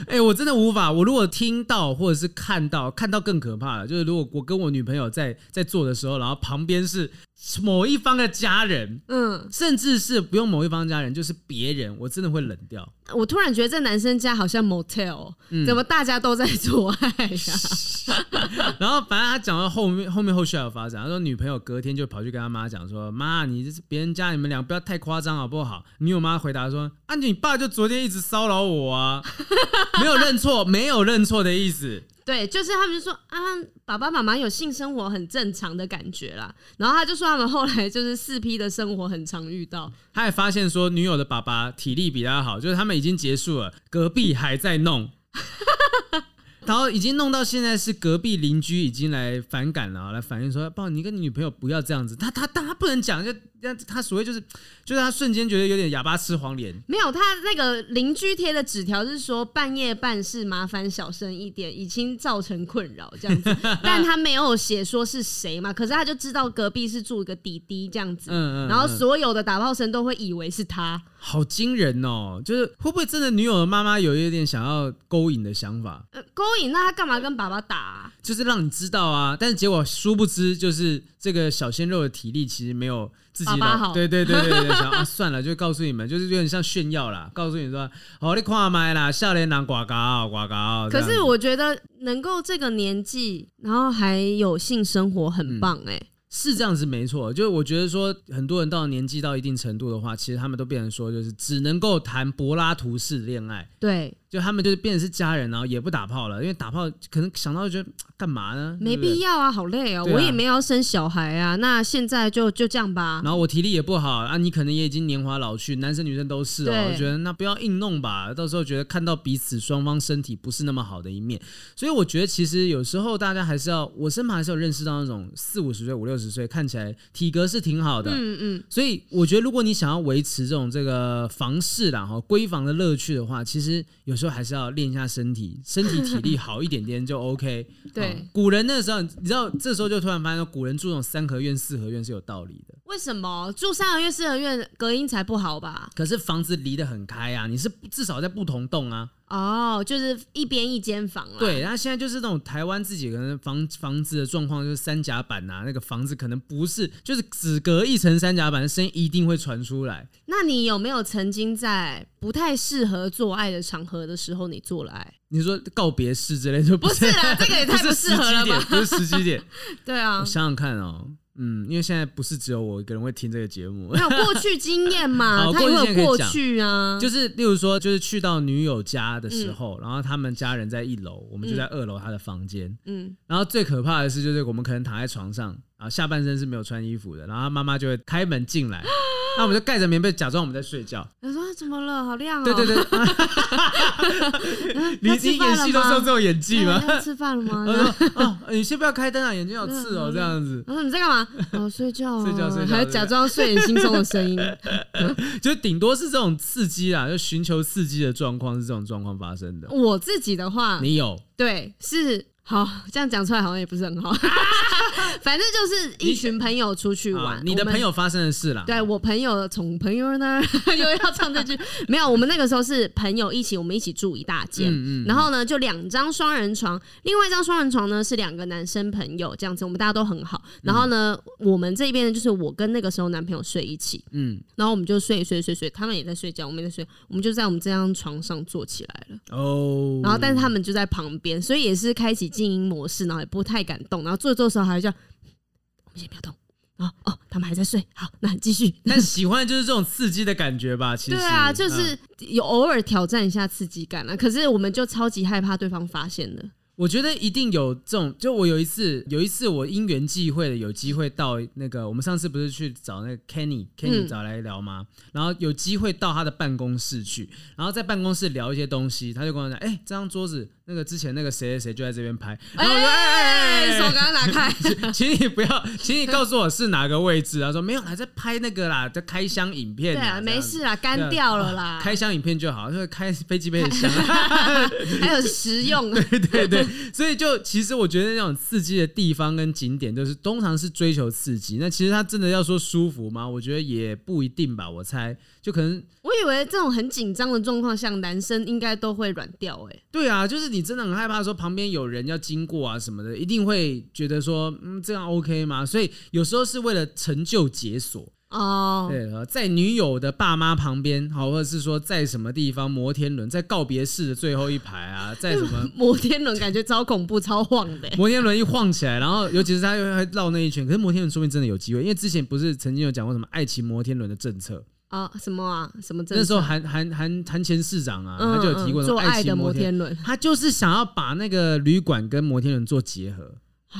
哎、欸，我真的无法。我如果听到或者是看到，看到更可怕了。就是如果我跟我女朋友在在做的时候，然后旁边是某一方的家人，嗯，甚至是不用某一方家人，就是别人，我真的会冷掉。我突然觉得这男生家好像 motel，、嗯、怎么大家都在做爱呀？然后反正他讲到后面，后面后续还有发展。他说女朋友隔天就跑去跟他妈讲说：“妈，你这是别人家，你们俩不要太夸张好不好？”女友妈回答说：“啊，你爸就昨天一直骚扰我啊，没有认错，没有认错的意思。”对，就是他们就说啊，爸爸妈妈有性生活很正常的感觉啦。然后他就说他们后来就是四 P 的生活很常遇到。他也发现说女友的爸爸体力比他好，就是他们已经结束了，隔壁还在弄。然后已经弄到现在，是隔壁邻居已经来反感了，来反映说：“爸，你跟你女朋友不要这样子。”他他但他不能讲，就他所谓就是，就是他瞬间觉得有点哑巴吃黄连。没有，他那个邻居贴的纸条是说半夜办事麻烦小声一点，已经造成困扰这样子。但他没有写说是谁嘛，可是他就知道隔壁是住一个弟弟这样子。嗯嗯，嗯。然后所有的打炮声都会以为是他。好惊人哦！就是会不会真的女友的妈妈有一点想要勾引的想法？呃，勾引，那他干嘛跟爸爸打啊？就是让你知道啊！但是结果殊不知，就是这个小鲜肉的体力其实没有自己爸爸好。对对对对对，想 啊，算了，就告诉你们，就是有点像炫耀啦，告诉你说，哦，你跨麦啦，少年郎呱呱呱呱。可是我觉得能够这个年纪，然后还有性生活，很棒哎、欸。嗯是这样子没错，就是我觉得说很多人到年纪到一定程度的话，其实他们都变成说就是只能够谈柏拉图式恋爱。对。就他们就是变成是家人，然后也不打炮了，因为打炮可能想到就觉得干嘛呢？没必要啊，好累哦、喔，啊、我也没有要生小孩啊。那现在就就这样吧。然后我体力也不好啊，你可能也已经年华老去，男生女生都是哦、喔。我觉得那不要硬弄吧，到时候觉得看到彼此双方身体不是那么好的一面。所以我觉得其实有时候大家还是要，我身旁还是有认识到那种四五十岁、五六十岁，看起来体格是挺好的。嗯嗯。所以我觉得如果你想要维持这种这个房事啦哈闺房的乐趣的话，其实有时候还是要练一下。身体身体体力好一点点就 OK。对、嗯，古人那时候，你知道，这时候就突然发现，古人住那种三合院、四合院是有道理的。为什么住三合院、四合院隔音才不好吧？可是房子离得很开啊，你是至少在不同栋啊。哦，就是一边一间房啊。对，然后现在就是那种台湾自己可能房房子的状况，就是三甲板啊，那个房子可能不是，就是只隔一层三甲板的声音一定会传出来。那你有没有曾经在不太适合做爱的场合的时候，你做了爱？你说告别式之类就不是，不是啦，这个也太不适合了吧？不是时机点，对啊，我想想看哦。嗯，因为现在不是只有我一个人会听这个节目，他有过去经验嘛，他也有过去啊。就是例如说，就是去到女友家的时候，嗯、然后他们家人在一楼，我们就在二楼他的房间。嗯，然后最可怕的是，就是我们可能躺在床上。啊，下半身是没有穿衣服的，然后他妈妈就会开门进来，那我们就盖着棉被，假装我们在睡觉。他说：“怎么了？好亮哦！”对对对，你你演戏都是用这种演技吗？要吃饭了吗？他说：“哦，你先不要开灯啊，眼睛好刺哦，这样子。”他说：“你在干嘛？”哦，睡觉，睡觉，睡觉，还假装睡眼惺忪的声音，就顶多是这种刺激啦，就寻求刺激的状况是这种状况发生的。我自己的话，你有对是。好，这样讲出来好像也不是很好。反正就是一群朋友出去玩，你，的朋友发生的事啦。对，我朋友从朋友那儿 又要唱这句，没有。我们那个时候是朋友一起，我们一起住一大间，嗯嗯嗯，然后呢就两张双人床，另外一张双人床呢是两个男生朋友这样子，我们大家都很好。然后呢，嗯、我们这边呢就是我跟那个时候男朋友睡一起，嗯，然后我们就睡睡睡睡，他们也在睡觉，我们也在睡，我们就在我们这张床上坐起来了。哦，然后但是他们就在旁边，所以也是开启。静音模式，然后也不太敢动，然后做做的时候还叫我们先不要动，哦哦，他们还在睡，好，那继续。但喜欢的就是这种刺激的感觉吧？其实对啊，就是有偶尔挑战一下刺激感啊。可是我们就超级害怕对方发现的。我觉得一定有这种，就我有一次，有一次我因缘际会的有机会到那个，我们上次不是去找那个 Kenny，Kenny 找来聊吗？嗯、然后有机会到他的办公室去，然后在办公室聊一些东西，他就跟我讲，哎、欸，这张桌子。那个之前那个谁谁谁就在这边拍，然后我说哎哎哎，手赶快拿开，请你不要，请你告诉我是哪个位置。他说没有，还在拍那个啦，在开箱影片。对啊，没事啦，干掉了啦。开箱影片就好，就是开飞机杯的箱，还有实用。对对对，所以就其实我觉得那种刺激的地方跟景点，就是通常是追求刺激。那其实他真的要说舒服吗？我觉得也不一定吧。我猜就可能，我以为这种很紧张的状况下，男生应该都会软掉。哎，对啊，就是你。你真的很害怕说旁边有人要经过啊什么的，一定会觉得说，嗯，这样 OK 吗？所以有时候是为了成就解锁哦。对，在女友的爸妈旁边，好，或者是说在什么地方摩天轮，在告别式的最后一排啊，在什么摩天轮，感觉超恐怖、超晃的。摩天轮一晃起来，然后尤其是他又会绕那一圈，可是摩天轮说不定真的有机会，因为之前不是曾经有讲过什么爱情摩天轮的政策。啊、哦，什么啊？什么政策？那时候韩韩韩韩前市长啊，嗯、他就有提过做爱的摩天轮，他就是想要把那个旅馆跟摩天轮做结合啊。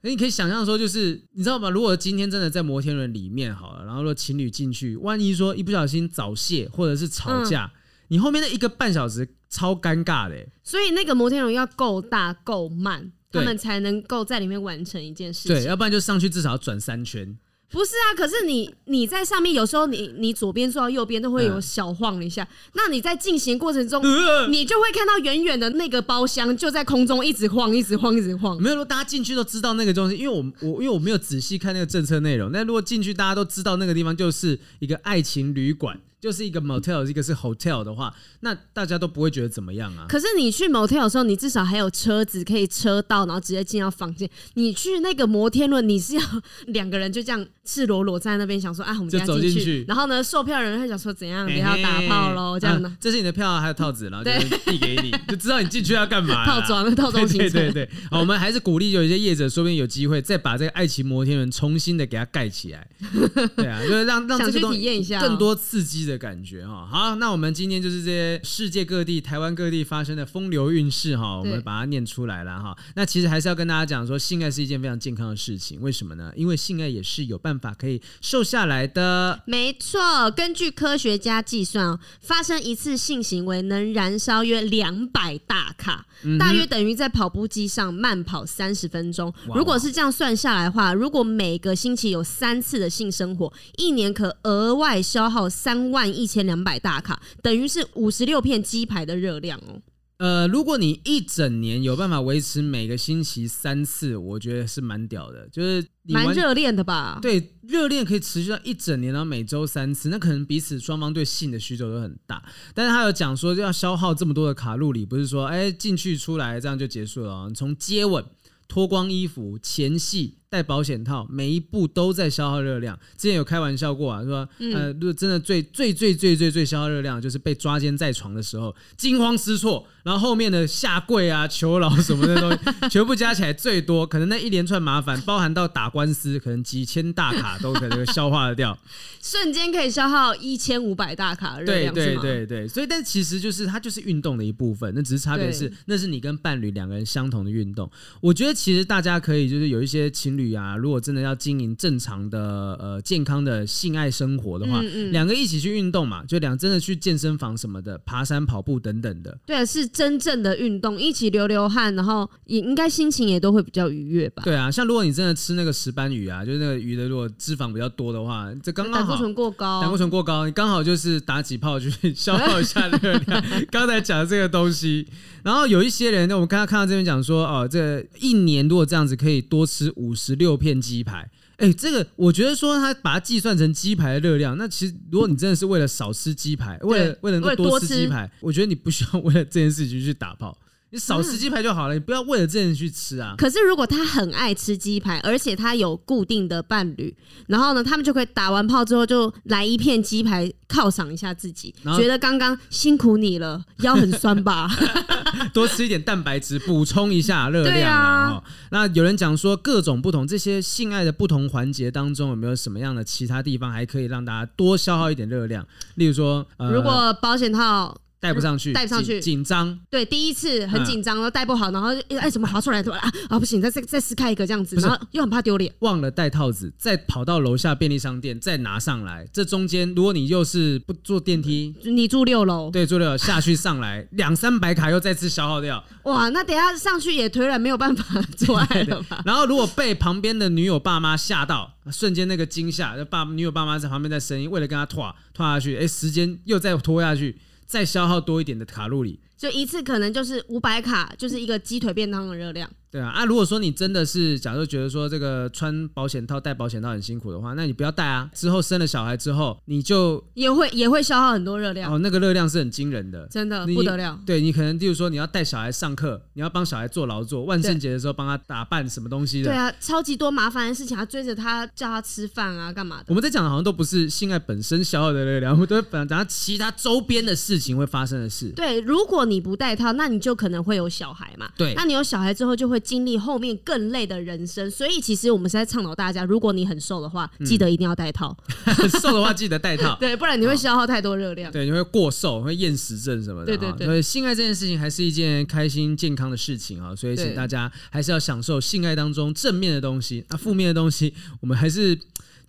你可以想象说，就是你知道吗？如果今天真的在摩天轮里面好了，然后说情侣进去，万一说一不小心早泄或者是吵架，嗯、你后面那一个半小时超尴尬的。所以那个摩天轮要够大够慢，他们才能够在里面完成一件事情。对，要不然就上去至少要转三圈。不是啊，可是你你在上面有时候你你左边坐到右边都会有小晃一下，嗯、那你在进行过程中，呃、你就会看到远远的那个包厢就在空中一直晃，一直晃，一直晃。没有说大家进去都知道那个东西，因为我我因为我没有仔细看那个政策内容。但如果进去大家都知道那个地方就是一个爱情旅馆。就是一个 motel，一个是 hotel 的话，那大家都不会觉得怎么样啊。可是你去 motel 的时候，你至少还有车子可以车到，然后直接进到房间。你去那个摩天轮，你是要两个人就这样赤裸裸在那边，想说啊，我们就走进去。然后呢，售票人会想说怎样，不要打炮喽，这样的、啊。这是你的票，还有套子，然后就 递给你，就知道你进去要干嘛。套装，套装 行程。对对对，好，我们还是鼓励有一些业者，说不定有机会再把这个爱情摩天轮重新的给它盖起来。对啊，就是让让这个东西想去体验一下更多刺激的感觉哈。好，那我们今天就是这些世界各地、台湾各地发生的风流韵事哈，我们把它念出来了哈。那其实还是要跟大家讲说，性爱是一件非常健康的事情。为什么呢？因为性爱也是有办法可以瘦下来的。没错，根据科学家计算哦，发生一次性行为能燃烧约两百大卡，大约等于在跑步机上慢跑三十分钟。如果是这样算下来的话，如果每个星期有三次的性生活，一年可额外消耗三万一千两百。大卡等于是五十六片鸡排的热量哦。呃，如果你一整年有办法维持每个星期三次，我觉得是蛮屌的，就是蛮热恋的吧？对，热恋可以持续到一整年，然后每周三次，那可能彼此双方对性的需求都很大。但是他有讲说，要消耗这么多的卡路里，不是说哎进去出来这样就结束了哦。从接吻、脱光衣服、前戏。戴保险套，每一步都在消耗热量。之前有开玩笑过啊，说呃，如果真的最最最最最最消耗热量，就是被抓奸在床的时候，惊慌失措，然后后面的下跪啊、求饶什么的东西，全部加起来最多，可能那一连串麻烦，包含到打官司，可能几千大卡都可能消化得掉，瞬间可以消耗一千五百大卡热量。对对对对，所以但其实就是它就是运动的一部分，那只是差别是那是你跟伴侣两个人相同的运动。我觉得其实大家可以就是有一些情侣。啊，如果真的要经营正常的呃健康的性爱生活的话，两、嗯两、个一起去运动嘛，就两真的去健身房什么的，爬山、跑步等等的。对啊，是真正的运动，一起流流汗，然后也应该心情也都会比较愉悦吧。对啊，像如果你真的吃那个石斑鱼啊，就是那个鱼的，如果脂肪比较多的话，这刚刚胆固醇过高，胆固醇过高，你刚好就是打几炮去消耗一下热量。刚才讲的这个东西，然后有一些人，我们刚刚看到这边讲说，哦，这一年如果这样子可以多吃五十。六片鸡排，哎、欸，这个我觉得说他把它计算成鸡排的热量，那其实如果你真的是为了少吃鸡排，为了为了能够多吃鸡排，我觉得你不需要为了这件事情去打炮。你少吃鸡排就好了，你不要为了这件事去吃啊。可是如果他很爱吃鸡排，而且他有固定的伴侣，然后呢，他们就可以打完炮之后就来一片鸡排犒赏一下自己，觉得刚刚辛苦你了，腰很酸吧？多吃一点蛋白质，补充一下热量啊。那有人讲说，各种不同这些性爱的不同环节当中，有没有什么样的其他地方还可以让大家多消耗一点热量？例如说，呃、如果保险套。戴不上去，戴不上去，紧张。对，第一次很紧张，然后戴不好，然后哎，怎么滑出来怎么啊？啊，不行，再再再撕开一个这样子，然后又很怕丢脸，忘了戴套子，再跑到楼下便利商店再拿上来。这中间，如果你又是不坐电梯，你住六楼，对，住六楼下去上来 两三百卡又再次消耗掉。哇，那等下上去也腿软，没有办法做爱了吧？然后如果被旁边的女友爸妈吓到，瞬间那个惊吓，爸女友爸妈在旁边在声音，为了跟他拖拖下去，哎，时间又再拖下去。再消耗多一点的卡路里，就一次可能就是五百卡，就是一个鸡腿便当的热量。对啊，啊，如果说你真的是，假如觉得说这个穿保险套、戴保险套很辛苦的话，那你不要戴啊。之后生了小孩之后，你就也会也会消耗很多热量。哦，那个热量是很惊人的，真的不得了。对，你可能，例如说你要带小孩上课，你要帮小孩做劳作，万圣节的时候帮他打扮什么东西的。对啊，超级多麻烦的事情，要追着他叫他吃饭啊，干嘛的？我们在讲的好像都不是性爱本身消耗的热量，我们都讲讲其他周边的事情会发生的事。对，如果你不戴套，那你就可能会有小孩嘛。对，那你有小孩之后就会会经历后面更累的人生。所以其实我们是在倡导大家，如果你很瘦的话，记得一定要戴套。很 瘦的话记得戴套，对，不然你会消耗太多热量。对，你会过瘦，会厌食症什么的。对对对。所以性爱这件事情还是一件开心健康的事情啊，所以请大家还是要享受性爱当中正面的东西，那负面的东西我们还是。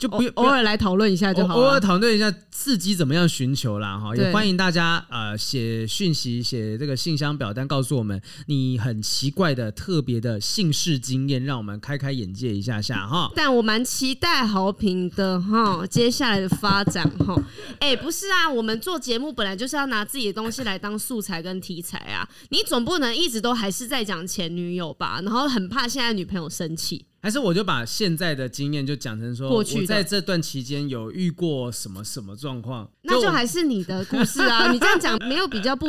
就不偶尔来讨论一下就好，偶尔讨论一下刺激怎么样寻求啦哈，也欢迎大家呃写讯息写这个信箱表单告诉我们你很奇怪的特别的姓氏经验，让我们开开眼界一下下哈。但我蛮期待好评的哈接下来的发展哈。哎，不是啊，我们做节目本来就是要拿自己的东西来当素材跟题材啊，你总不能一直都还是在讲前女友吧，然后很怕现在女朋友生气。还是我就把现在的经验就讲成说，过去在这段期间有遇过什么什么状况，那就还是你的故事啊！你这样讲没有比较不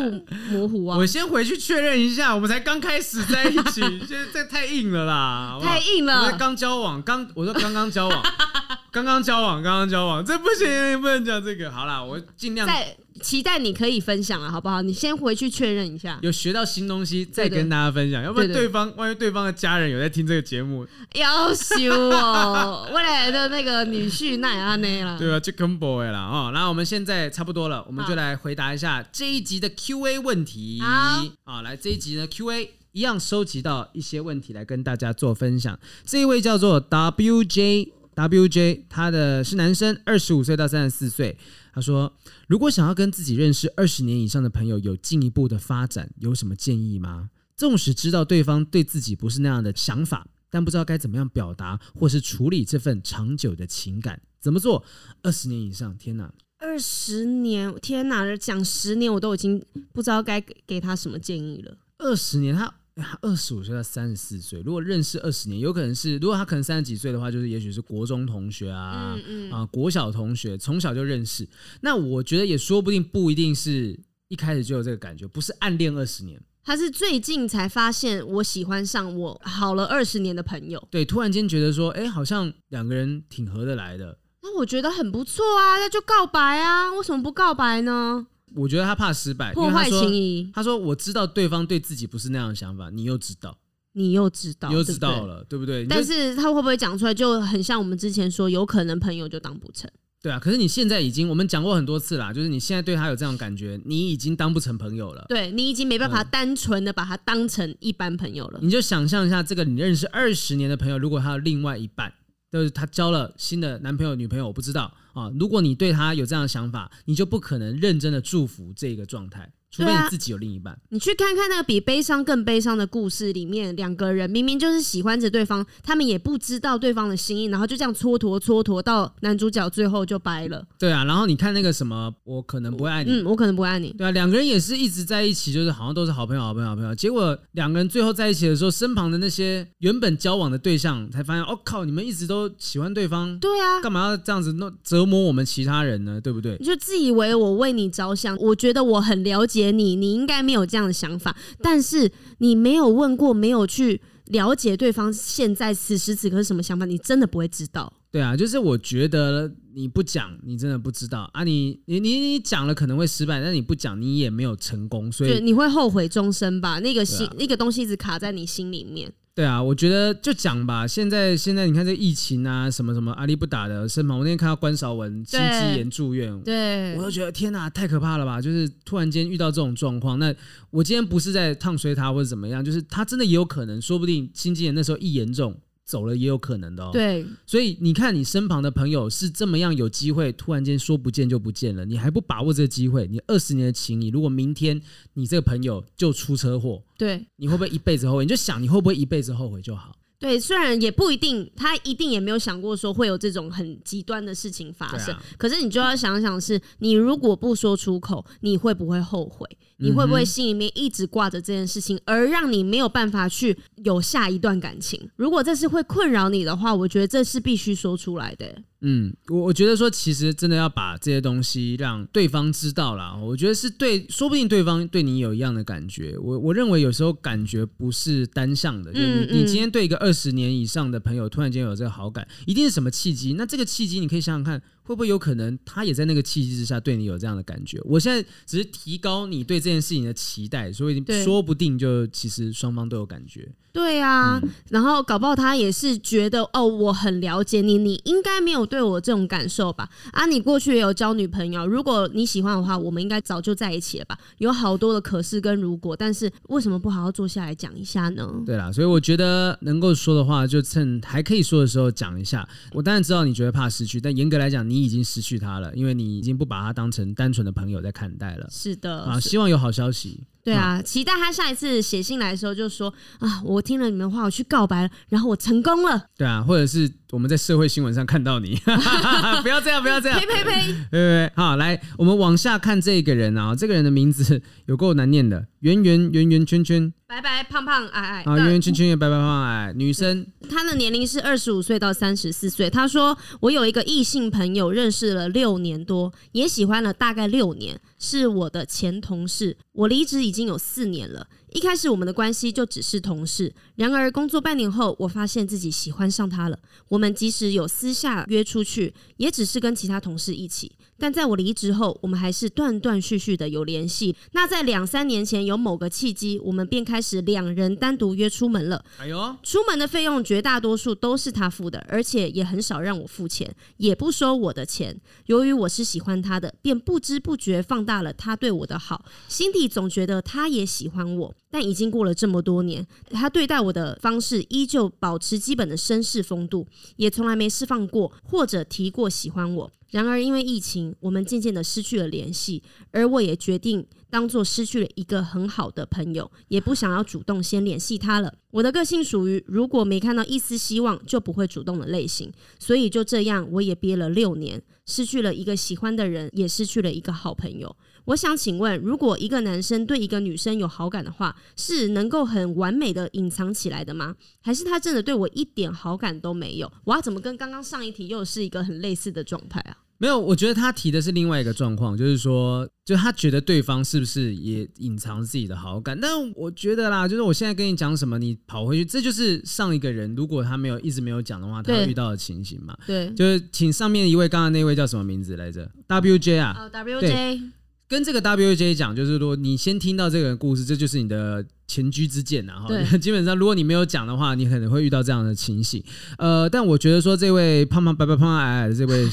模糊啊？我先回去确认一下，我们才刚开始在一起，现在这太硬了啦，太硬了！刚交往，刚我说刚刚交往，刚刚交往，刚刚交往，这不行，不能讲这个。好啦，我尽量。期待你可以分享了，好不好？你先回去确认一下，有学到新东西再跟大家分享。要不然对方万一对方的家人有在听这个节目，要羞哦！未来的那个女婿那也安内了，对啊，Chicken Boy 了哦。那我们现在差不多了，我们就来回答一下这一集的 Q&A 问题。好，啊，来这一集的 Q&A 一样收集到一些问题来跟大家做分享。这一位叫做 WJ WJ，他的是男生，二十五岁到三十四岁。他说：“如果想要跟自己认识二十年以上的朋友有进一步的发展，有什么建议吗？纵使知道对方对自己不是那样的想法，但不知道该怎么样表达或是处理这份长久的情感，怎么做？二十年以上，天哪！二十年，天哪！讲十年，我都已经不知道该给给他什么建议了。二十年，他。” 二十五岁到三十四岁，如果认识二十年，有可能是如果他可能三十几岁的话，就是也许是国中同学啊，嗯嗯、啊国小同学，从小就认识。那我觉得也说不定，不一定是一开始就有这个感觉，不是暗恋二十年，他是最近才发现我喜欢上我好了二十年的朋友。对，突然间觉得说，哎、欸，好像两个人挺合得来的。那我觉得很不错啊，那就告白啊，为什么不告白呢？我觉得他怕失败，破坏情谊。他说：“我知道对方对自己不是那样的想法，你又知道，你又知道，你又知道了，对不对？但是他会不会讲出来，就很像我们之前说，有可能朋友就当不成。对啊，可是你现在已经，我们讲过很多次啦，就是你现在对他有这样感觉，你已经当不成朋友了。对，你已经没办法单纯的把他当成一般朋友了。你就想象一下，这个你认识二十年的朋友，如果他有另外一半。”就是她交了新的男朋友女朋友，我不知道啊。如果你对她有这样的想法，你就不可能认真的祝福这个状态。除非你自己有另一半，啊，你去看看那个比悲伤更悲伤的故事里面，两个人明明就是喜欢着对方，他们也不知道对方的心意，然后就这样蹉跎蹉跎到男主角最后就掰了。对啊，然后你看那个什么，我可能不会爱你，嗯，我可能不会爱你。对啊，两个人也是一直在一起，就是好像都是好朋友，好朋友，好朋友。结果两个人最后在一起的时候，身旁的那些原本交往的对象才发现，哦靠，你们一直都喜欢对方。对啊，干嘛要这样子弄折磨我们其他人呢？对不对？你就自以为我为你着想，我觉得我很了解你，你应该。没有这样的想法，但是你没有问过，没有去了解对方现在此时此刻是什么想法，你真的不会知道。对啊，就是我觉得你不讲，你真的不知道啊你！你你你你讲了可能会失败，但你不讲，你也没有成功，所以你会后悔终身吧？那个心，啊、那个东西一直卡在你心里面。对啊，我觉得就讲吧。现在现在你看这疫情啊，什么什么阿里不打的身旁，我那天看到关韶文心肌炎住院，对，我都觉得天哪，太可怕了吧！就是突然间遇到这种状况，那我今天不是在烫衰他或者怎么样，就是他真的也有可能，说不定心肌炎那时候一严重。走了也有可能的哦。对，所以你看，你身旁的朋友是这么样有机会，突然间说不见就不见了，你还不把握这个机会？你二十年的情谊，如果明天你这个朋友就出车祸，对，你会不会一辈子后悔？你就想你会不会一辈子后悔就好。对，虽然也不一定，他一定也没有想过说会有这种很极端的事情发生。啊、可是你就要想想是，是你如果不说出口，你会不会后悔？你会不会心里面一直挂着这件事情，而让你没有办法去有下一段感情？如果这是会困扰你的话，我觉得这是必须说出来的。嗯，我我觉得说，其实真的要把这些东西让对方知道了。我觉得是对，说不定对方对你有一样的感觉。我我认为有时候感觉不是单向的，就是你你今天对一个二十年以上的朋友突然间有这个好感，一定是什么契机？那这个契机你可以想想看，会不会有可能他也在那个契机之下对你有这样的感觉？我现在只是提高你对这件事情的期待，所以说不定就其实双方都有感觉。对啊，嗯、然后搞不好他也是觉得哦，我很了解你，你应该没有对我这种感受吧？啊，你过去也有交女朋友，如果你喜欢的话，我们应该早就在一起了吧？有好多的可是跟如果，但是为什么不好好坐下来讲一下呢？对啦，所以我觉得能够说的话，就趁还可以说的时候讲一下。我当然知道你觉得怕失去，但严格来讲，你已经失去他了，因为你已经不把他当成单纯的朋友在看待了。是的，啊，希望有好消息。对啊，期待他下一次写信来的时候就说啊，我听了你们的话，我去告白了，然后我成功了。对啊，或者是我们在社会新闻上看到你，不要这样，不要这样，呸呸呸！对对对，好，来，我们往下看这个人啊，这个人的名字有够难念的，圆圆圆圆圈圈。白白胖胖矮矮啊，圆圆圈圈也白白胖胖矮矮，女生。她的年龄是二十五岁到三十四岁。她说：“我有一个异性朋友，认识了六年多，也喜欢了大概六年，是我的前同事。我离职已经有四年了。一开始我们的关系就只是同事，然而工作半年后，我发现自己喜欢上他了。我们即使有私下约出去，也只是跟其他同事一起。”但在我离职后，我们还是断断续续的有联系。那在两三年前有某个契机，我们便开始两人单独约出门了。哎呦，出门的费用绝大多数都是他付的，而且也很少让我付钱，也不收我的钱。由于我是喜欢他的，便不知不觉放大了他对我的好，心底总觉得他也喜欢我。但已经过了这么多年，他对待我的方式依旧保持基本的绅士风度，也从来没释放过或者提过喜欢我。然而，因为疫情，我们渐渐的失去了联系，而我也决定当做失去了一个很好的朋友，也不想要主动先联系他了。我的个性属于如果没看到一丝希望就不会主动的类型，所以就这样，我也憋了六年，失去了一个喜欢的人，也失去了一个好朋友。我想请问，如果一个男生对一个女生有好感的话，是能够很完美的隐藏起来的吗？还是他真的对我一点好感都没有？我要怎么跟刚刚上一题又是一个很类似的状态啊？没有，我觉得他提的是另外一个状况，就是说，就他觉得对方是不是也隐藏自己的好感？但我觉得啦，就是我现在跟你讲什么，你跑回去，这就是上一个人如果他没有一直没有讲的话，他遇到的情形嘛。对，就是请上面一位，刚刚那位叫什么名字来着？WJ 啊，哦，WJ。跟这个 WJ 讲，就是说你先听到这个故事，这就是你的前车之鉴啊。哈，基本上如果你没有讲的话，你可能会遇到这样的情形。呃，但我觉得说这位胖胖白白胖胖矮矮的这位，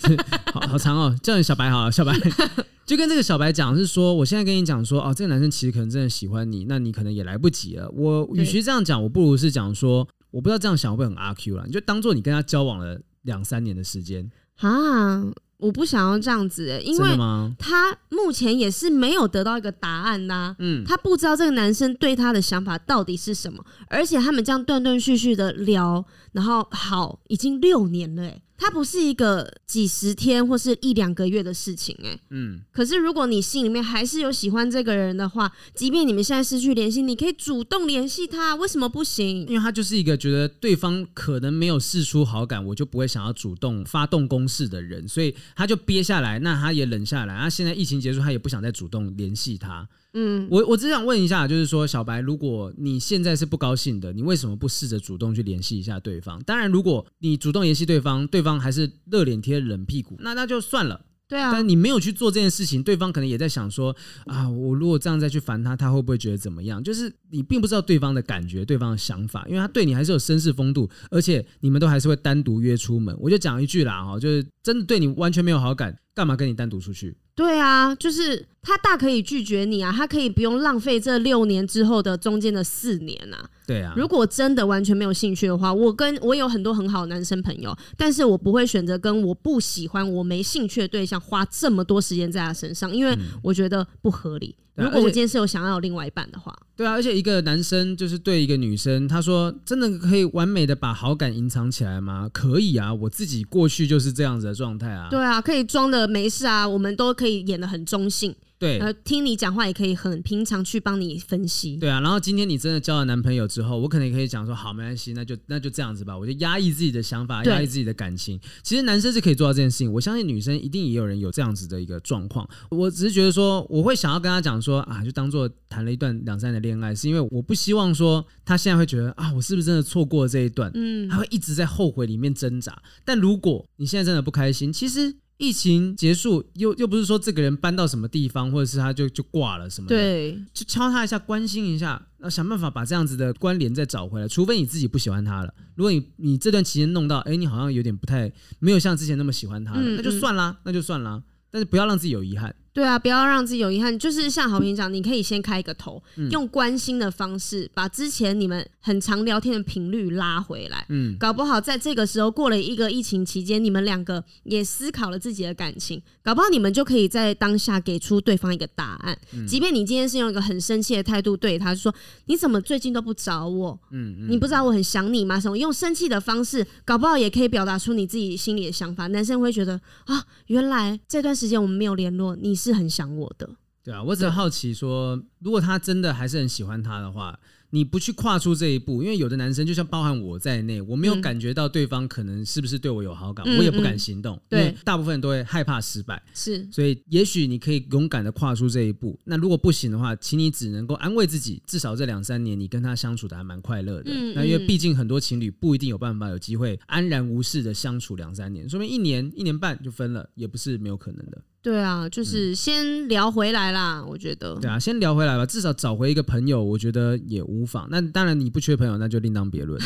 好好长哦，叫你小白好了，小白 就跟这个小白讲是说，我现在跟你讲说，哦，这个男生其实可能真的喜欢你，那你可能也来不及了。我与其这样讲，我不如是讲说，我不知道这样想会不会很阿 Q 了，你就当做你跟他交往了两三年的时间啊。我不想要这样子，欸，因为他目前也是没有得到一个答案呐。嗯，他不知道这个男生对他的想法到底是什么，而且他们这样断断续续的聊，然后好已经六年了，欸，它不是一个几十天或是一两个月的事情，哎，嗯。可是如果你心里面还是有喜欢这个人的话，即便你们现在失去联系，你可以主动联系他，为什么不行？因为他就是一个觉得对方可能没有示出好感，我就不会想要主动发动攻势的人，所以他就憋下来，那他也冷下来。那现在疫情结束，他也不想再主动联系他。嗯，我我只想问一下，就是说，小白，如果你现在是不高兴的，你为什么不试着主动去联系一下对方？当然，如果你主动联系对方，对方还是热脸贴冷屁股，那那就算了。对啊，但你没有去做这件事情，对方可能也在想说啊，我如果这样再去烦他，他会不会觉得怎么样？就是你并不知道对方的感觉，对方的想法，因为他对你还是有绅士风度，而且你们都还是会单独约出门。我就讲一句啦，哈，就是真的对你完全没有好感，干嘛跟你单独出去？对啊，就是他大可以拒绝你啊，他可以不用浪费这六年之后的中间的四年啊。对啊，如果真的完全没有兴趣的话，我跟我有很多很好的男生朋友，但是我不会选择跟我不喜欢、我没兴趣的对象花这么多时间在他身上，因为我觉得不合理。如果我今天是有想要有另外一半的话，对啊，而且一个男生就是对一个女生，他说真的可以完美的把好感隐藏起来吗？可以啊，我自己过去就是这样子的状态啊。对啊，可以装的没事啊，我们都可可以演的很中性。对，呃，听你讲话也可以很平常去帮你分析。对啊，然后今天你真的交了男朋友之后，我可能也可以讲说，好，没关系，那就那就这样子吧，我就压抑自己的想法，压抑自己的感情。其实男生是可以做到这件事情，我相信女生一定也有人有这样子的一个状况。我只是觉得说，我会想要跟他讲说啊，就当做谈了一段两三年的恋爱，是因为我不希望说他现在会觉得啊，我是不是真的错过了这一段？嗯，他会一直在后悔里面挣扎。但如果你现在真的不开心，其实。疫情结束，又又不是说这个人搬到什么地方，或者是他就就挂了什么的，对，就敲他一下，关心一下，要想办法把这样子的关联再找回来。除非你自己不喜欢他了，如果你你这段期间弄到，哎，你好像有点不太没有像之前那么喜欢他了，嗯，那就算啦，那就算啦，但是不要让自己有遗憾。对啊，不要让自己有遗憾。就是像好平讲，你可以先开一个头，嗯、用关心的方式把之前你们很常聊天的频率拉回来。嗯，搞不好在这个时候过了一个疫情期间，你们两个也思考了自己的感情，搞不好你们就可以在当下给出对方一个答案。嗯、即便你今天是用一个很生气的态度对他，就说你怎么最近都不找我？嗯，嗯你不知道我很想你吗？什么用生气的方式，搞不好也可以表达出你自己心里的想法。男生会觉得啊，原来这段时间我们没有联络，你。是很想我的，对啊，我只好奇说，如果他真的还是很喜欢他的话。你不去跨出这一步，因为有的男生就像包含我在内，我没有感觉到对方可能是不是对我有好感，嗯、我也不敢行动。因为大部分人都会害怕失败。是，所以也许你可以勇敢的跨出这一步。那如果不行的话，请你只能够安慰自己，至少这两三年你跟他相处的还蛮快乐的。嗯、那因为毕竟很多情侣不一定有办法有机会安然无事的相处两三年，说明一年一年半就分了，也不是没有可能的。对啊，就是先聊回来啦，我觉得。对啊，先聊回来吧，至少找回一个朋友，我觉得也无妨。那当然你不缺朋友，那就另当别论。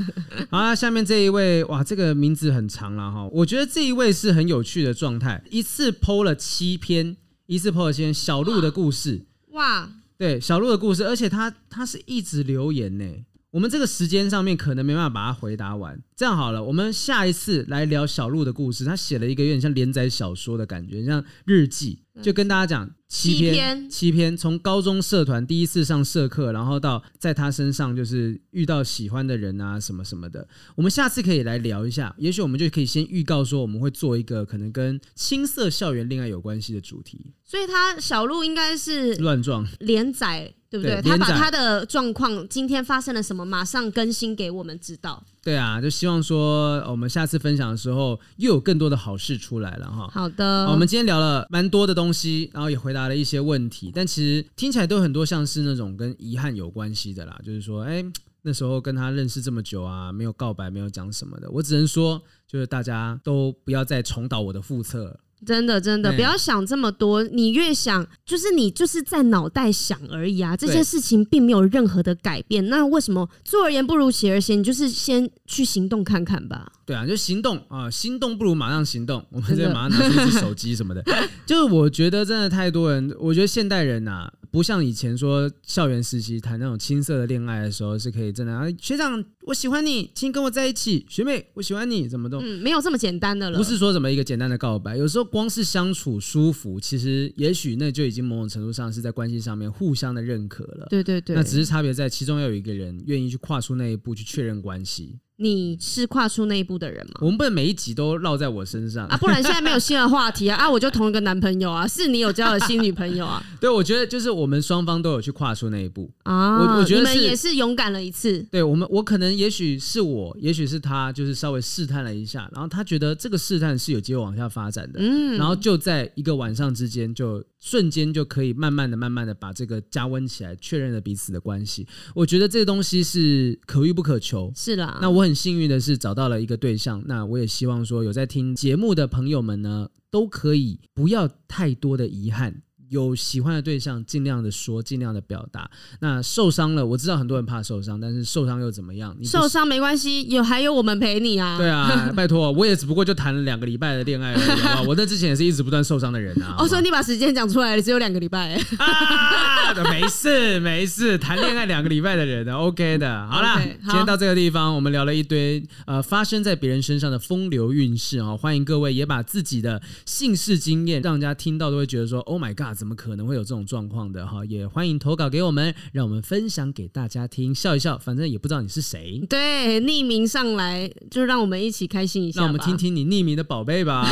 好啊，下面这一位，哇，这个名字很长了哈。我觉得这一位是很有趣的状态，一次 PO 了七篇，一次 PO 了七篇小鹿的故事。哇，哇对，小鹿的故事，而且他他是一直留言呢。我们这个时间上面可能没办法把它回答完，这样好了，我们下一次来聊小鹿的故事。他写了一个有点像连载小说的感觉，像日记，就跟大家讲七篇，七篇从高中社团第一次上社课，然后到在他身上就是遇到喜欢的人啊什么什么的。我们下次可以来聊一下，也许我们就可以先预告说我们会做一个可能跟青涩校园恋爱有关系的主题。所以他小鹿应该是乱撞连载。对不对？对，他把他的状况，今天发生了什么，马上更新给我们知道。对啊，就希望说我们下次分享的时候，又有更多的好事出来了哈。好的，我们今天聊了蛮多的东西，然后也回答了一些问题，但其实听起来都很多像是那种跟遗憾有关系的啦。就是说，哎，那时候跟他认识这么久啊，没有告白，没有讲什么的。我只能说，就是大家都不要再重蹈我的覆辙。真的，真的，不要想这么多。你越想，就是你就是在脑袋想而已啊。这些事情并没有任何的改变。那为什么坐而言不如起而行？你就是先去行动看看吧。对啊，就行动啊，心动不如马上行动。我们这边马上拿出一只手机什么的。就是我觉得真的太多人，我觉得现代人呐。不像以前说校园时期谈那种青涩的恋爱的时候是可以真的啊，学长我喜欢你，请跟我在一起。学妹我喜欢你，怎么都、嗯、没有这么简单的了。不是说什么一个简单的告白，有时候光是相处舒服，其实也许那就已经某种程度上是在关系上面互相的认可了。对对对，那只是差别在其中要有一个人愿意去跨出那一步去确认关系。你是跨出那一步的人吗？我们不能每一集都绕在我身上啊，不然现在没有新的话题啊 啊！我就同一个男朋友啊，是你有交了新女朋友啊？对，我觉得就是我们双方都有去跨出那一步啊。我我觉得你们也是勇敢了一次。对我们，我可能也许是我，也许是他，就是稍微试探了一下，然后他觉得这个试探是有机会往下发展的，嗯，然后就在一个晚上之间就。瞬间就可以慢慢的、慢慢的把这个加温起来，确认了彼此的关系。我觉得这个东西是可遇不可求。是啦，那我很幸运的是找到了一个对象。那我也希望说，有在听节目的朋友们呢，都可以不要太多的遗憾。有喜欢的对象，尽量的说，尽量的表达。那受伤了，我知道很多人怕受伤，但是受伤又怎么样？你受伤没关系，有还有我们陪你啊。对啊，拜托，我也只不过就谈了两个礼拜的恋爱而已，好好？我在之前也是一直不断受伤的人啊。哦，所以你把时间讲出来了，只有两个礼拜。啊，没事没事，谈恋爱两个礼拜的人，OK 的。好啦，okay, 好，今天到这个地方，我们聊了一堆呃发生在别人身上的风流韵事啊，欢迎各位也把自己的姓氏经验，让人家听到都会觉得说，Oh my God。怎么可能会有这种状况的哈？也欢迎投稿给我们，让我们分享给大家听，笑一笑，反正也不知道你是谁。对，匿名上来就让我们一起开心一下，让我们听听你匿名的宝贝吧。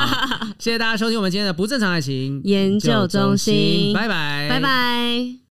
谢谢大家收听我们今天的不正常爱情研究中心，拜拜，拜拜。